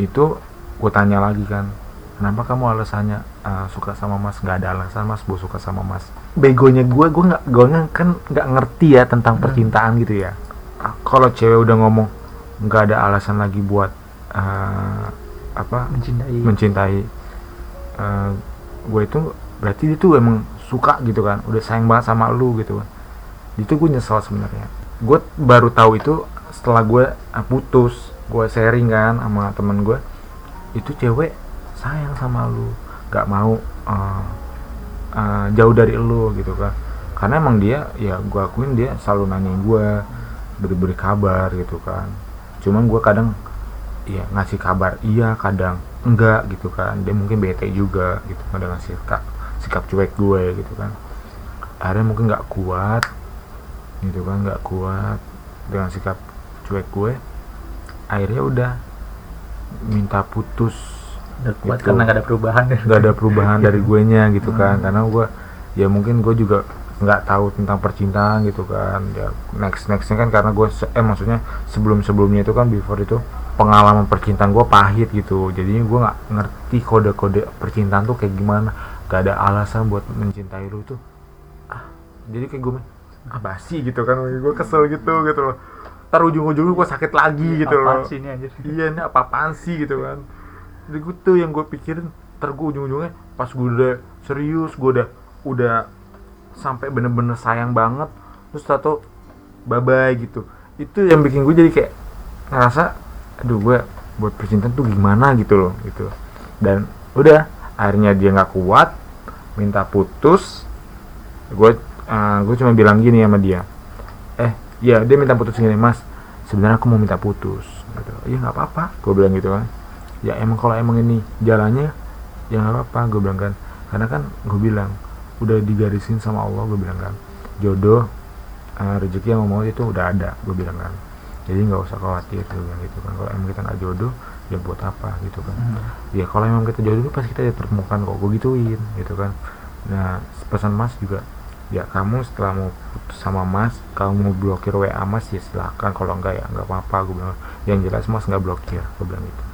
Itu gue tanya lagi kan kenapa kamu alasannya uh, suka sama mas? Nggak ada alasan mas. Gue suka sama mas. Begonya gue gue nggak gue kan nggak ngerti ya tentang percintaan gitu ya. Kalau cewek udah ngomong nggak ada alasan lagi buat uh, apa mencintai. mencintai eh, gue itu berarti dia tuh emang suka gitu kan udah sayang banget sama lu gitu kan. Itu gue nyesel sebenarnya. Gue baru tahu itu setelah gue ah, putus gue sharing kan sama temen gue itu cewek sayang sama lu gak mau uh, uh, jauh dari lu gitu kan. Karena emang dia ya gue akuin dia selalu nanya gue beri-beri kabar gitu kan. Cuman gue kadang ya ngasih kabar iya kadang enggak gitu kan. Dia mungkin bete juga gitu kadang ngasih sikap cuek gue gitu kan. Akhirnya mungkin nggak kuat gitu kan nggak kuat dengan sikap cuek gue. Akhirnya udah minta putus udah kuat Gitu. karena gak ada perubahan nggak ada perubahan dari gue nya gitu kan. Hmm. karena gue ya mungkin gue juga nggak tahu tentang percintaan gitu kan. Ya next nextnya kan karena gue se- eh maksudnya sebelum sebelumnya itu kan before itu pengalaman percintaan gue pahit gitu. Jadi gue nggak ngerti kode-kode percintaan tuh kayak gimana gak ada alasan buat mencintai lu tuh. Ah jadi kayak gue ah basi gitu kan. Gue kesel gitu gitu loh. Ntar ujung-ujungnya gue sakit lagi gitu Apaan loh sih ini anjir? Iya ini apa apaan sih gitu kan. Jadi gue tuh yang gue pikirin ntar gue ujung-ujungnya pas gue udah serius gue udah udah sampai bener-bener sayang banget terus tato bye bye gitu. Itu yang bikin gue jadi kayak ngerasa aduh gue buat percintaan tuh gimana gitu loh gitu. Dan udah akhirnya dia nggak kuat minta putus gue eh, gue cuma bilang gini sama dia eh ya dia minta putus gini mas. Sebenarnya aku mau minta putus. Gitu. Iya nggak apa-apa. Gue bilang gitu kan. Ya emang kalau emang ini jalannya ya nggak apa-apa. Gue bilang kan. Karena kan gue bilang udah digarisin sama Allah gue bilang kan. Jodoh eh, rezeki yang mau itu udah ada gue bilang kan. Jadi nggak usah khawatir gue bilang gitu kan. Kalau emang kita nggak jodoh ya buat apa gitu kan. Hmm. ya kalau emang kita jodoh pasti kita dipertemukan kok gue gituin gitu kan. Nah pesan mas juga ya kamu setelah mau putus sama mas kamu mau blokir wa mas ya silahkan kalau enggak ya nggak apa-apa gue bilang. Yang jelas mas nggak blokir gue bilang gitu.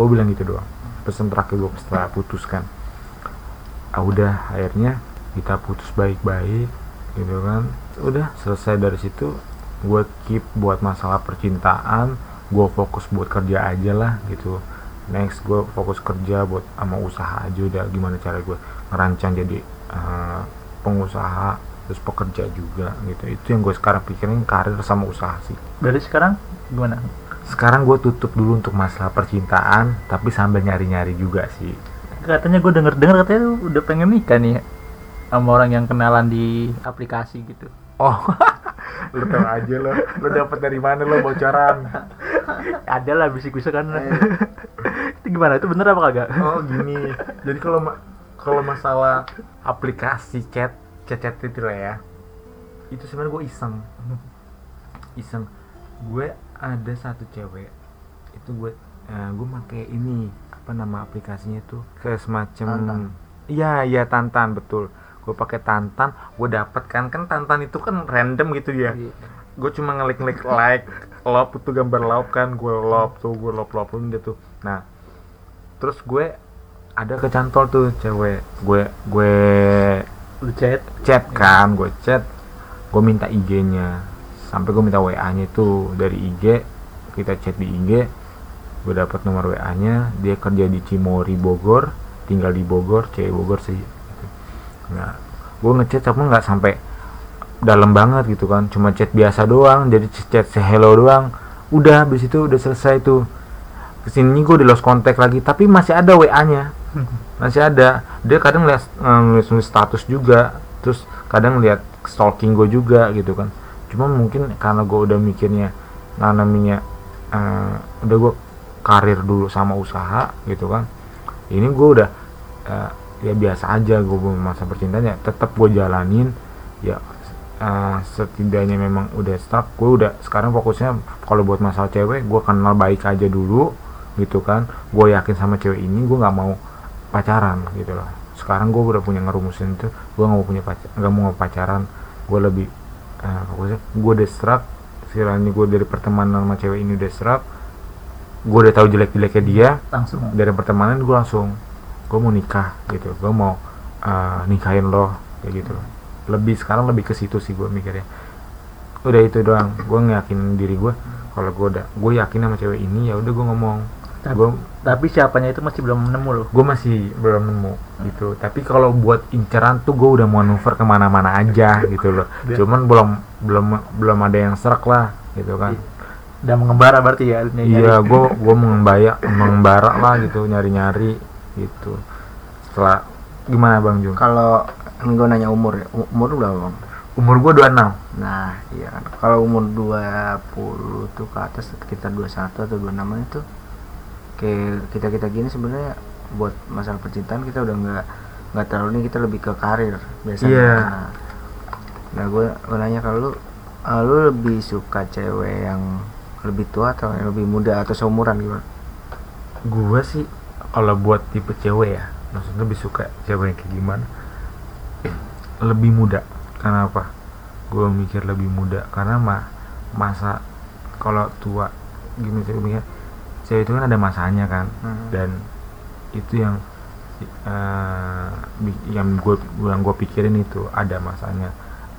Gue bilang gitu doang. Pesan terakhir gue setelah putuskan. Ah, udah akhirnya kita putus baik-baik gitu kan. Udah selesai dari situ gue keep buat masalah percintaan gue fokus buat kerja aja lah gitu next gue fokus kerja buat sama usaha aja udah gimana cara gue ngerancang jadi eh, pengusaha terus pekerja juga gitu itu yang gue sekarang pikirin karir sama usaha sih Berarti sekarang gimana? sekarang gue tutup dulu untuk masalah percintaan tapi sambil nyari-nyari juga sih Katanya gue denger-denger katanya udah pengen nikah nih sama orang yang kenalan di aplikasi gitu. oh lu tau aja lo lu dapat dari mana lo bocoran? Ada lah bisik-bisik kan. itu gimana? Itu bener apa kagak? oh gini. Jadi kalau ma- kalau masalah aplikasi chat chat chat itu lah ya. Itu sebenarnya gue iseng. Iseng. Gue ada satu cewek. Itu gue eh, gue pakai ini apa nama aplikasinya itu kayak semacam iya iya tantan betul gue pakai tantan gue dapet kan. Kan tantan itu kan random gitu ya. Iya. gue cuma ngelik-ngelik like love itu gambar love kan. Gue love tuh gue love love dia tuh nah terus gue ada kecantol tuh cewek. Gue gue Lu chat. chat kan gue chat. Gue minta IG-nya sampai gue minta WA-nya itu dari IG kita chat di IG gue dapat nomor WA-nya dia kerja di Cimory Bogor. Tinggal di Bogor cewek Bogor sih nah gue ngechat tapi nggak sampai dalam banget gitu kan. Cuma chat biasa doang jadi chat se hello doang. Udah habis itu udah selesai tuh. Ke sini gue di lost contact lagi tapi masih ada WA nya masih ada. Dia kadang lihat eh, nulis nulis status juga terus kadang lihat stalking gue juga gitu kan. Cuma mungkin karena gue udah mikirnya nah namanya eh, udah gue karir dulu sama usaha gitu kan. Ini gue udah eh, ya biasa aja gue masa percintaan ya tetap gue jalanin. Ya eh, setidaknya memang udah stuck. Gue udah sekarang fokusnya kalau buat masalah cewek gue kenal baik aja dulu gitu kan. Gue yakin sama cewek ini gue nggak mau pacaran gitu loh. Sekarang gue udah punya ngerumusin itu gue nggak mau punya pacar nggak mau pacaran. Gue lebih eh, fokusnya gue udah struck sekiranya gue dari pertemanan sama cewek ini udah struck gue udah tahu jelek-jeleknya dia Langsung. dari pertemanan gue langsung gue mau nikah gitu. Gue mau uh, nikahin lo kayak gitu. Lebih sekarang lebih ke situ sih gue mikirnya. Udah itu doang. Gue ngeyakinin diri gue kalau gue udah gue yakin sama cewek ini ya udah gue ngomong. Tapi, gue tapi siapanya itu masih belum nemu loh. gue masih belum nemu gitu. Tapi kalau buat inceran tuh gue udah manuver ke mana-mana aja gitu loh. Cuman belum belum belum ada yang serak lah gitu kan. Udah mengembara berarti ya. nyari- iya gue gue mengembaya mengembara lah gitu. Nyari-nyari gitu setelah gimana bang Jung Kalau gue nanya umur ya, umur lu berapa bang? umur gue 26 Nah, iya kan. Kalau umur 20 tuh ke atas sekitar 21 atau 26 itu kayak kita-kita gini sebenarnya buat masalah percintaan kita udah nggak nggak terlalu ini kita lebih ke karir biasanya. Iya. Nah, nah gue nanya kalau lu eh, lu lebih suka cewek yang lebih tua atau yang lebih muda atau seumuran gimana? gue sih kalau buat tipe cewek ya maksudnya lebih suka cewek yang kayak gimana? Lebih muda. Karena apa? Gue mikir lebih muda. Karena mah masa kalau tua gimana sih mikir cewek itu kan ada masanya kan? Hmm. dan itu yang bi- yang gue yang gue pikirin itu ada masanya.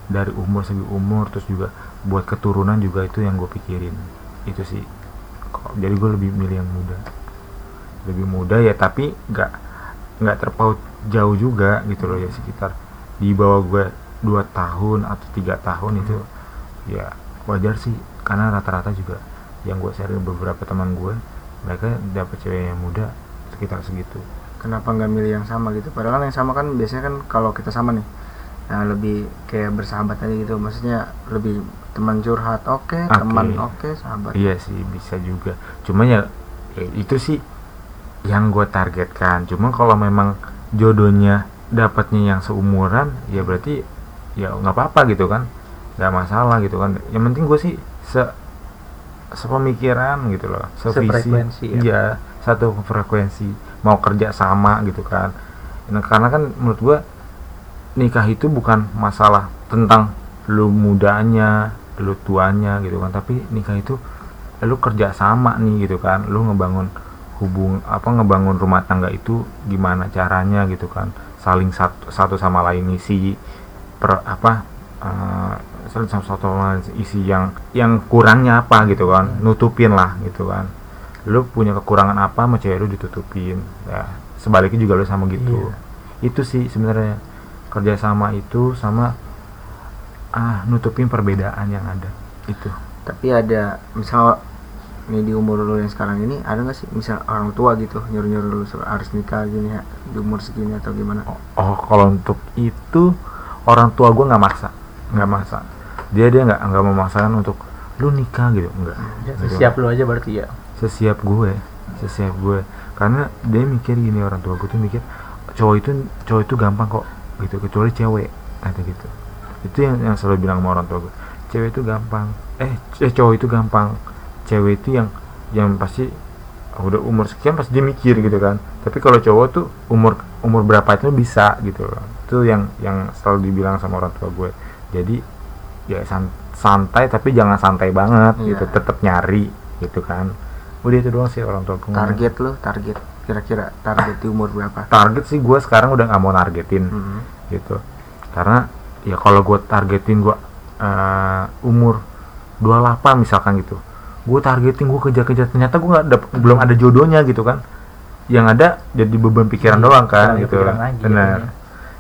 Dari umur segi umur terus juga buat keturunan juga itu yang gue pikirin. Itu sih. Jadi gue lebih milih yang muda lebih muda ya tapi nggak nggak terpaut jauh juga gitu loh ya sekitar di bawah gue dua tahun atau tiga tahun itu ya wajar sih karena rata-rata juga yang gue share beberapa teman gue mereka dapet cewek yang muda sekitar segitu Kenapa nggak milih yang sama gitu? Padahal kan yang sama kan biasanya kan kalau kita sama nih nah lebih kayak bersahabat aja gitu maksudnya lebih teman curhat oke Oke. teman oke sahabat Iya sih bisa juga. Cuma ya, ya itu sih yang gue targetkan. Cuma kalau memang jodohnya dapatnya yang seumuran, ya berarti ya nggak apa-apa gitu kan, nggak masalah gitu kan. Yang penting gue sih se sepemikiran gitu loh, sevisi. Ya. Iya, satu frekuensi. Mau kerja sama gitu kan. Nah, karena kan menurut gue nikah itu bukan masalah tentang lu mudanya, lu tuanya gitu kan, tapi nikah itu lu kerja sama nih gitu kan, lu ngebangun hubung apa ngebangun rumah tangga itu gimana caranya gitu kan, saling satu, satu sama lain isi per apa saling sama satu sama lain isi yang yang kurangnya apa gitu kan, nutupin lah gitu kan. Lu punya kekurangan apa sama cewek lu ditutupin. Ya, sebaliknya juga lu sama gitu. Itu sih sebenarnya. Kerjasama itu sama ah nutupin perbedaan yang ada. Itu. Tapi ada misal nih di umur lu yang sekarang ini ada nggak sih misal orang tua gitu nyuruh nyuruh lu sur- harus nikah gini ya di umur segini atau gimana? Oh, oh, kalau untuk itu orang tua gue nggak maksa nggak maksa. Dia dia nggak nggak memaksakan untuk lu nikah gitu enggak Ya, Gitu. siap lu aja berarti ya. sesiap gue sesiap gue. Karena dia mikir gini orang tua gue tuh mikir cowok itu cowok itu gampang kok gitu kecuali cewek kata gitu. Itu yang yang selalu bilang sama orang tua gue cewek itu gampang. Eh, eh cowok itu gampang cewek itu yang yang pasti udah umur sekian pasti dia mikir gitu kan. Tapi kalau cowok tuh umur umur berapa itu bisa gitu loh. Itu yang yang selalu dibilang sama orang tua gue. Jadi ya san- santai tapi jangan santai banget Iya. gitu tetap nyari gitu kan. Udah itu doang sih orang tua gue. Target lu target kira-kira target di umur berapa? Target sih gue sekarang udah nggak mau nargetin Mhm. gitu. Karena ya kalau gue targetin gue eh, umur 28 misalkan gitu gue targetin gue kejar-kejar. Ternyata gue nggak dap- belum ada jodohnya gitu kan. Yang ada jadi beban pikiran Iya, doang kan ada gitu. benar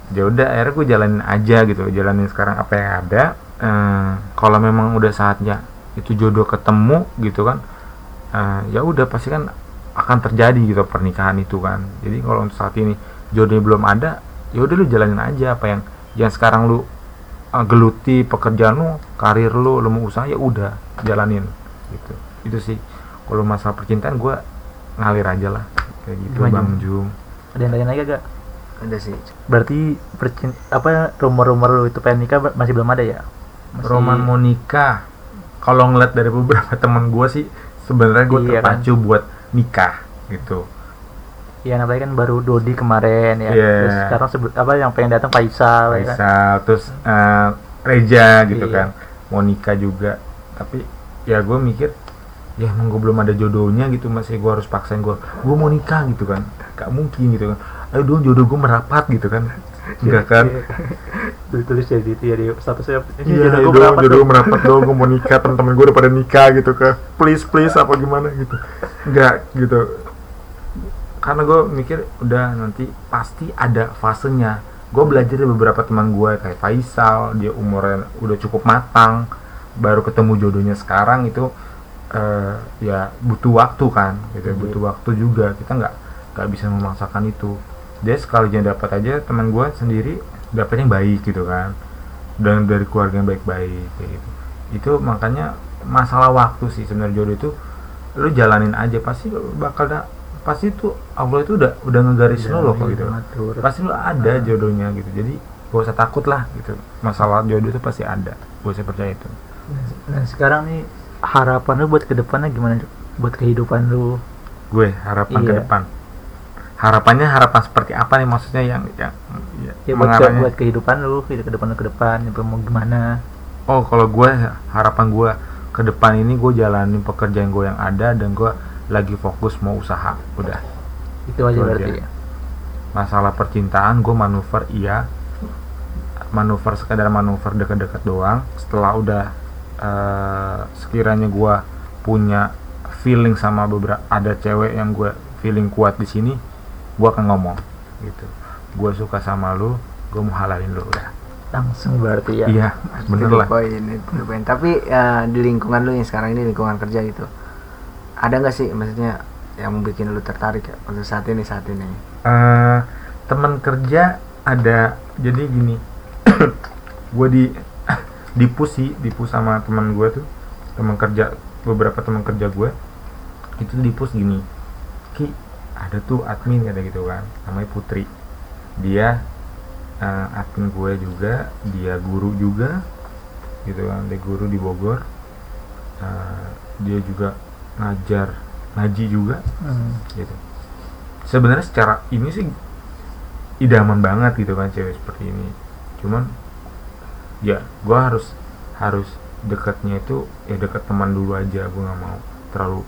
ya udah akhirnya gue jalanin aja gitu jalanin sekarang apa yang ada. Eh, kalau memang udah saatnya itu jodoh ketemu gitu kan eh, ya udah pasti kan akan terjadi gitu pernikahan itu kan. Jadi kalau untuk saat ini jodohnya belum ada ya udah lu jalanin aja apa yang yang sekarang lu uh, geluti pekerjaan lu karir lu lu mau usaha ya udah jalanin gitu itu sih kalau masalah percintaan gue ngalir aja lah kayak gitu Gimana, bang Jum? Ada yang tanya lagi gak? ada sih Berarti percin apa rumor-rumor lu itu pengen nikah masih belum ada ya? Masih- Roman mau nikah kalau ngeliat dari beberapa teman gue sih sebenarnya gue Iya kan? terpacu buat nikah gitu Ya namanya kan baru Dodi kemarin ya. Iya. Terus sekarang sebut apa yang pengen datang Faisal, ya kan? Faisal terus eh, Reja gitu Iya. kan mau nikah juga tapi ya gue mikir ya emang gue belum ada jodohnya gitu masih gue harus paksain gue gue mau nikah gitu kan. Gak mungkin gitu kan. Ayo dong jodoh gue merapat gitu kan. Enggak kan? Tulis tulis ya di ya di statusnya ini iya jodoh gue berapa jodoh merapat dong. Gue mau nikah temen-temen gue udah pada nikah gitu kan. Please please apa gimana gitu. Enggak gitu. Karena gue mikir udah nanti pasti ada fasenya. Gue belajar dari beberapa teman gue kayak Faisal dia umurnya udah cukup matang baru ketemu jodohnya sekarang itu eh, ya butuh waktu kan gitu Iya. butuh waktu juga. Kita nggak nggak bisa memaksakan itu. Dia sekalinya dapat aja teman gue sendiri dapatnya baik gitu kan. Dan dari keluarga yang baik-baik kayak gitu. Itu makanya masalah waktu sih sebenarnya jodoh itu lu jalanin aja. Pasti bakal da, pasti itu Allah itu udah udah ngegaris Iya, loh kok iya, gitu. ngatur. pasti lu ada jodohnya gitu. Jadi gak usah takut lah gitu. Masalah jodoh itu pasti ada. Gue usah percaya itu Nah sekarang nih harapan lu buat ke depannya gimana? Buat kehidupan lu? gue harapan ke Iya. depan harapannya harapan seperti apa nih maksudnya yang yang ya, Ya buat, ke- buat kehidupan lu, hidup ke depan lu ke depan, mau gimana? oh kalau gue harapan gue ke depan ini gue jalanin pekerjaan gue yang ada dan gue lagi fokus mau usaha udah Itu aja Itu berarti aja. ya. masalah percintaan gue manuver iya manuver sekadar manuver deket-deket doang setelah udah eh, sekiranya gue punya feeling sama beberapa ada cewek yang gue feeling kuat di sini gue akan ngomong gitu. Gue suka sama lu gue mau halalin lu udah. Langsung berarti ya. iya bener lah. poin poin tapi eh, di lingkungan lu yang sekarang ini lingkungan kerja gitu ada nggak sih maksudnya yang bikin lu tertarik ya untuk saat ini saat ini? Eh, teman kerja ada jadi gini gue di dipus sih dipus sama teman gue tuh teman kerja beberapa teman kerja gue itu dipus gini ki ada tuh admin kata gitu kan namanya Putri. Dia eh, admin gue juga dia guru juga gitu kan. Dia guru di Bogor. Eh, dia juga ngajar ngaji juga Hmm. gitu. Sebenarnya secara ini sih idaman banget gitu kan cewek seperti ini. Cuman ya gua harus harus dekatnya itu ya dekat teman dulu aja gue nggak mau terlalu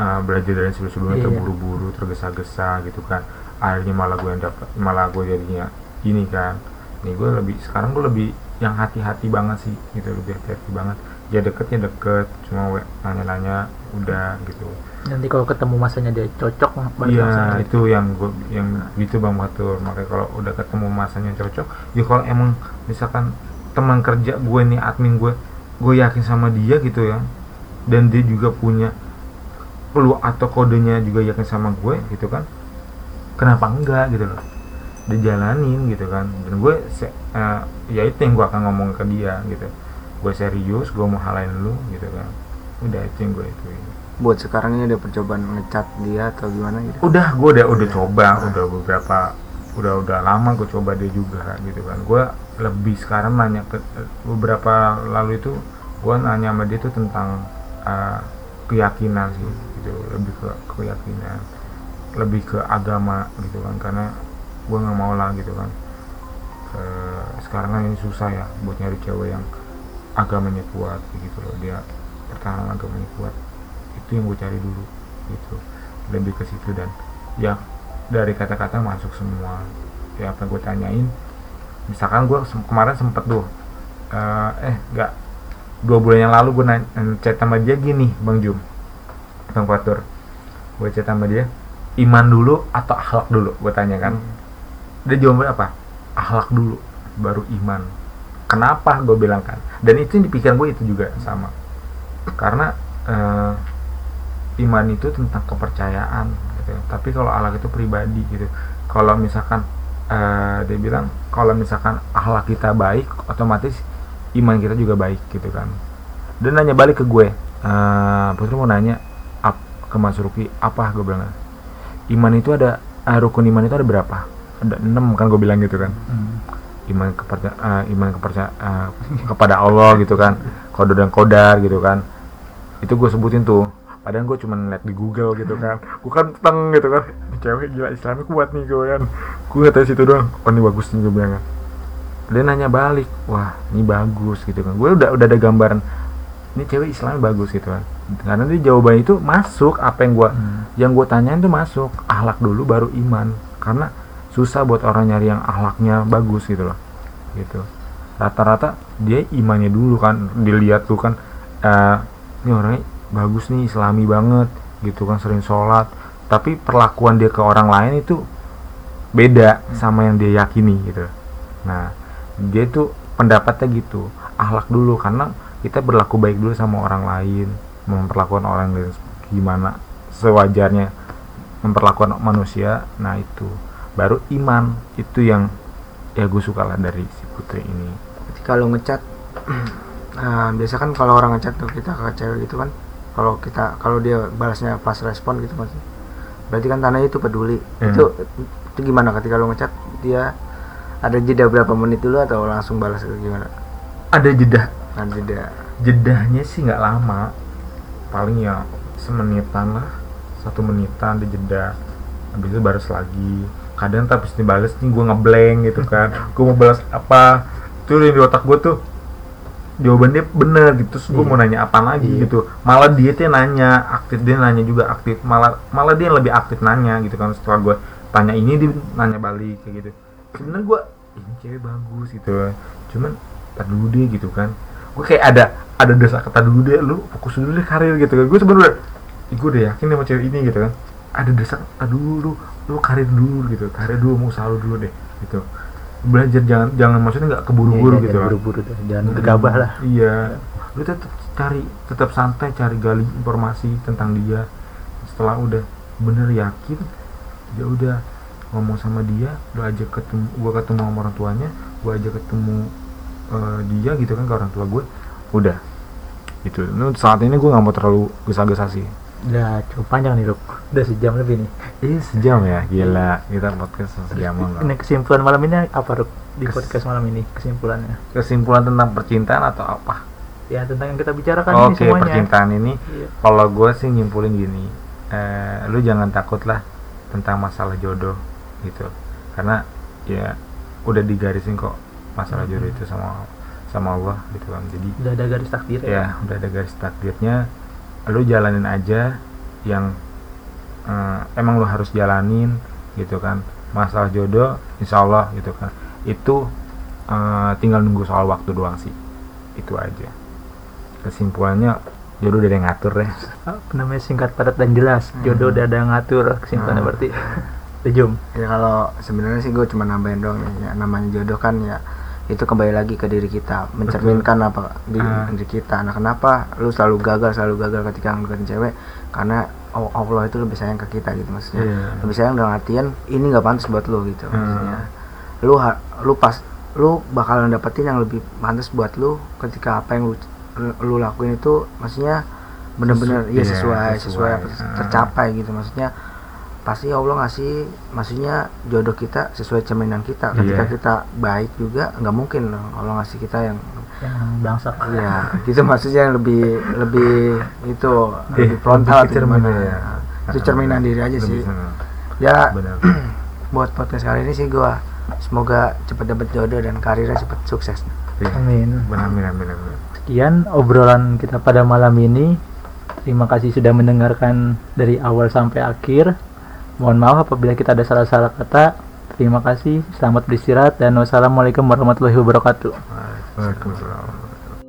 uh, belajar dari sebelum-sebelumnya Iya. terburu-buru tergesa-gesa gitu kan. Akhirnya malah gue yang dapat malah gue jadinya ini kan. Nih gue lebih sekarang gue lebih yang hati-hati banget sih gitu lebih hati-hati banget. Ya deketnya deket cuma nanya-nanya udah gitu. Nanti kalau ketemu masanya dia cocok Iya gitu. itu yang gua, yang gitu bang Batur. Makanya kalau udah ketemu masanya cocok ya kalau emang misalkan teman kerja gue nih admin gue gue yakin sama dia gitu ya. Dan dia juga punya peluang atau kodenya juga yakin sama gue gitu kan. Kenapa enggak gitu loh? Dijalanin gitu kan. Dan gue se- eh, ya itu yang gue akan ngomong ke dia gitu. Gue serius gue mau halain lu gitu kan. Udah itu yang gue itu. Buat sekarang ini ada percobaan ngecat dia atau gimana gitu? Udah gue udah udah coba udah beberapa udah udah lama gue coba dia juga gitu kan. Gue lebih sekarang nanya ke beberapa lalu itu gue nanya sama dia tuh tentang uh, keyakinan sih gitu. Lebih ke keyakinan lebih ke agama gitu kan. Karena gue nggak mau lah gitu kan. Eh, sekarang kan ini susah ya buat nyari cewek yang agamanya kuat gitu loh. Dia pertahanan agamanya kuat. Itu yang gue cari dulu gitu. Lebih ke situ dan ya dari kata-kata masuk semua. Ya apa yang gue tanyain misalkan gue kemarin sempet tuh eh, eh nggak dua bulan yang lalu gue nanya chat sama dia gini bang Jum bang Fatur. Gue chat sama dia iman dulu atau akhlak dulu? Gue tanya kan. Dia jawabnya apa? Akhlak dulu baru iman. Kenapa? Gue bilang kan. Dan itu yang di pikiran gue itu juga sama. Karena eh, iman itu tentang kepercayaan gitu. tapi kalau akhlak itu pribadi gitu. Kalau misalkan eh, dia bilang kalau misalkan akhlak kita baik otomatis iman kita juga baik gitu kan. Dan nanya balik ke gue eh Putri mau nanya ap, ke Mas Ruki apa gue bilang iman itu ada eh, rukun iman itu ada berapa? Ada enam kan gue bilang gitu kan. Hmm. iman kepercaya eh, iman kepercaya eh, kepada Allah gitu kan. Kode dan kodar gitu kan. Itu gue sebutin tuh padahal gue cuma liat di Google gitu kan. Gue kan teng gitu kan. "Ini cewek gila Islamnya kuat nih gue kan. Gue tahu situ doang. Oh ini bagus nih gue bilang kan. Dia nanya balik wah ini bagus gitu kan. Gue udah udah ada gambaran ini cewek Islamnya bagus gitu kan. Karena dia jawaban itu masuk apa yang gue Hmm. yang gue tanyain tuh masuk. Akhlak dulu baru iman. Karena susah buat orang nyari yang akhlaknya bagus gitu loh. Gitu. Rata-rata dia imannya dulu kan dilihat tuh kan eh ini orangnya bagus nih islami banget gitu kan sering sholat. Tapi perlakuan dia ke orang lain itu beda sama yang dia yakini gitu. Nah dia itu pendapatnya gitu akhlak dulu karena kita berlaku baik dulu sama orang lain memperlakukan orang lain gimana sewajarnya memperlakukan manusia nah itu. Baru iman itu yang ya gue suka lah dari si putri ini. Ketika lu ngechat nah, biasa kan kalau orang ngechat tuh kita ke cewek gitu kan kalau kita kalau dia balasnya pas respon gitu mas. Berarti kan tandanya itu peduli. Hmm. itu itu gimana ketika lu ngechat dia ada jeda berapa menit dulu atau langsung balas atau gimana? Ada jeda. Ada jeda. Jedahnya sih nggak lama. Paling ya semenitan lah. Satu menitan di jeda. Habis itu balas lagi. Kadang tapi dibales nih gue ngeblank gitu kan. Gue mau balas apa? Tuh yang di otak gue tuh jawabannya bener gitu terus gue Iya. mau nanya apa lagi Iya. gitu. Malah dia tuh nanya aktif dia nanya juga aktif. Malah malah dia yang lebih aktif nanya gitu kan setelah gue tanya ini dia nanya balik kayak gitu. Sebenarnya gue ini cewek bagus gitu. Cuman tar dulu deh gitu kan. Gue kayak ada ada desa kata dulu deh lu fokus dulu deh karir gitu kan. Gue sebenarnya gue udah yakin sama cewek ini gitu kan. Ada desa kata dulu lu lu karir dulu gitu. Karir dulu mau usaha lu dulu deh gitu belajar jangan jangan maksudnya nggak keburu-buru Iya, gitu jangan kan. buru-buru jangan gegabah lah Iya. Lu tetap cari, tetap santai cari gali informasi tentang dia. Setelah udah bener yakin, ya udah ngomong sama dia, lu ajak ketemu, gua ketemu sama orang tuanya, gua ajak ketemu eh, dia gitu kan ke orang tua gue. Udah. Gitu. Nah, saat ini gua nggak mau terlalu gesa-gesa sih. Udah cukup panjang nih Ruk udah sejam lebih nih. Ih, sejam ya, gila. Kita podcast sejam ini enggak. kesimpulan malam ini apa Ruk di Kes- podcast malam ini kesimpulannya. Kesimpulan tentang percintaan atau apa? ya tentang yang kita bicarakan ini Oke, semuanya. percintaan ini. Iya. kalau gue sih nyimpulin gini eh, lu jangan takut lah tentang masalah jodoh gitu. Karena ya udah digarisin kok masalah jodoh itu sama sama Allah gitu kan. Jadi udah ada garis takdir ya udah ada garis takdirnya lu jalanin aja yang eh, emang lu harus jalanin gitu kan. Masalah jodoh insya Allah gitu kan. Itu eh, tinggal nunggu soal waktu doang sih. Itu aja. Kesimpulannya jodoh udah ada yang ngatur deh apa namanya singkat padat dan jelas. Jodoh udah ada yang ngatur kesimpulannya Hmm. berarti. Sejum ya kalau sebenarnya sih gue cuma nambahin doang nih ya namanya jodoh kan ya itu kembali lagi ke diri kita mencerminkan apa di Ah. diri kita nah kenapa lu selalu gagal selalu gagal ketika ngedeketin cewek karena Allah- itu lebih sayang ke kita gitu maksudnya Iya. lebih sayang dalam artian ini nggak pantas buat lu gitu Hmm. maksudnya lu ha- lu pas lu bakalan dapetin yang lebih pantas buat lu ketika apa yang lu lu lakuin itu maksudnya bener-bener Sesu- iya iya, sesuai sesuai. sesuai apa Hmm. tercapai gitu maksudnya pasti Allah ngasih maksudnya jodoh kita sesuai cerminan kita ketika Iya. kita baik juga nggak mungkin loh Allah ngasih kita yang yang bangsa ya gitu maksudnya yang lebih lebih itu Eh, lebih frontal lebih atau cerminan ya. itu cerminan diri aja Lebih sih senang. ya benar buat podcast kali ini sih gua semoga cepet dapet jodoh dan karirnya cepet sukses Iya. amin benar benar benar benar. sekian obrolan kita pada malam ini terima kasih sudah mendengarkan dari awal sampai akhir mohon maaf apabila kita ada salah-salah kata. Terima kasih. Selamat beristirahat dan wassalamualaikum warahmatullahi wabarakatuh. Waalaikumsalam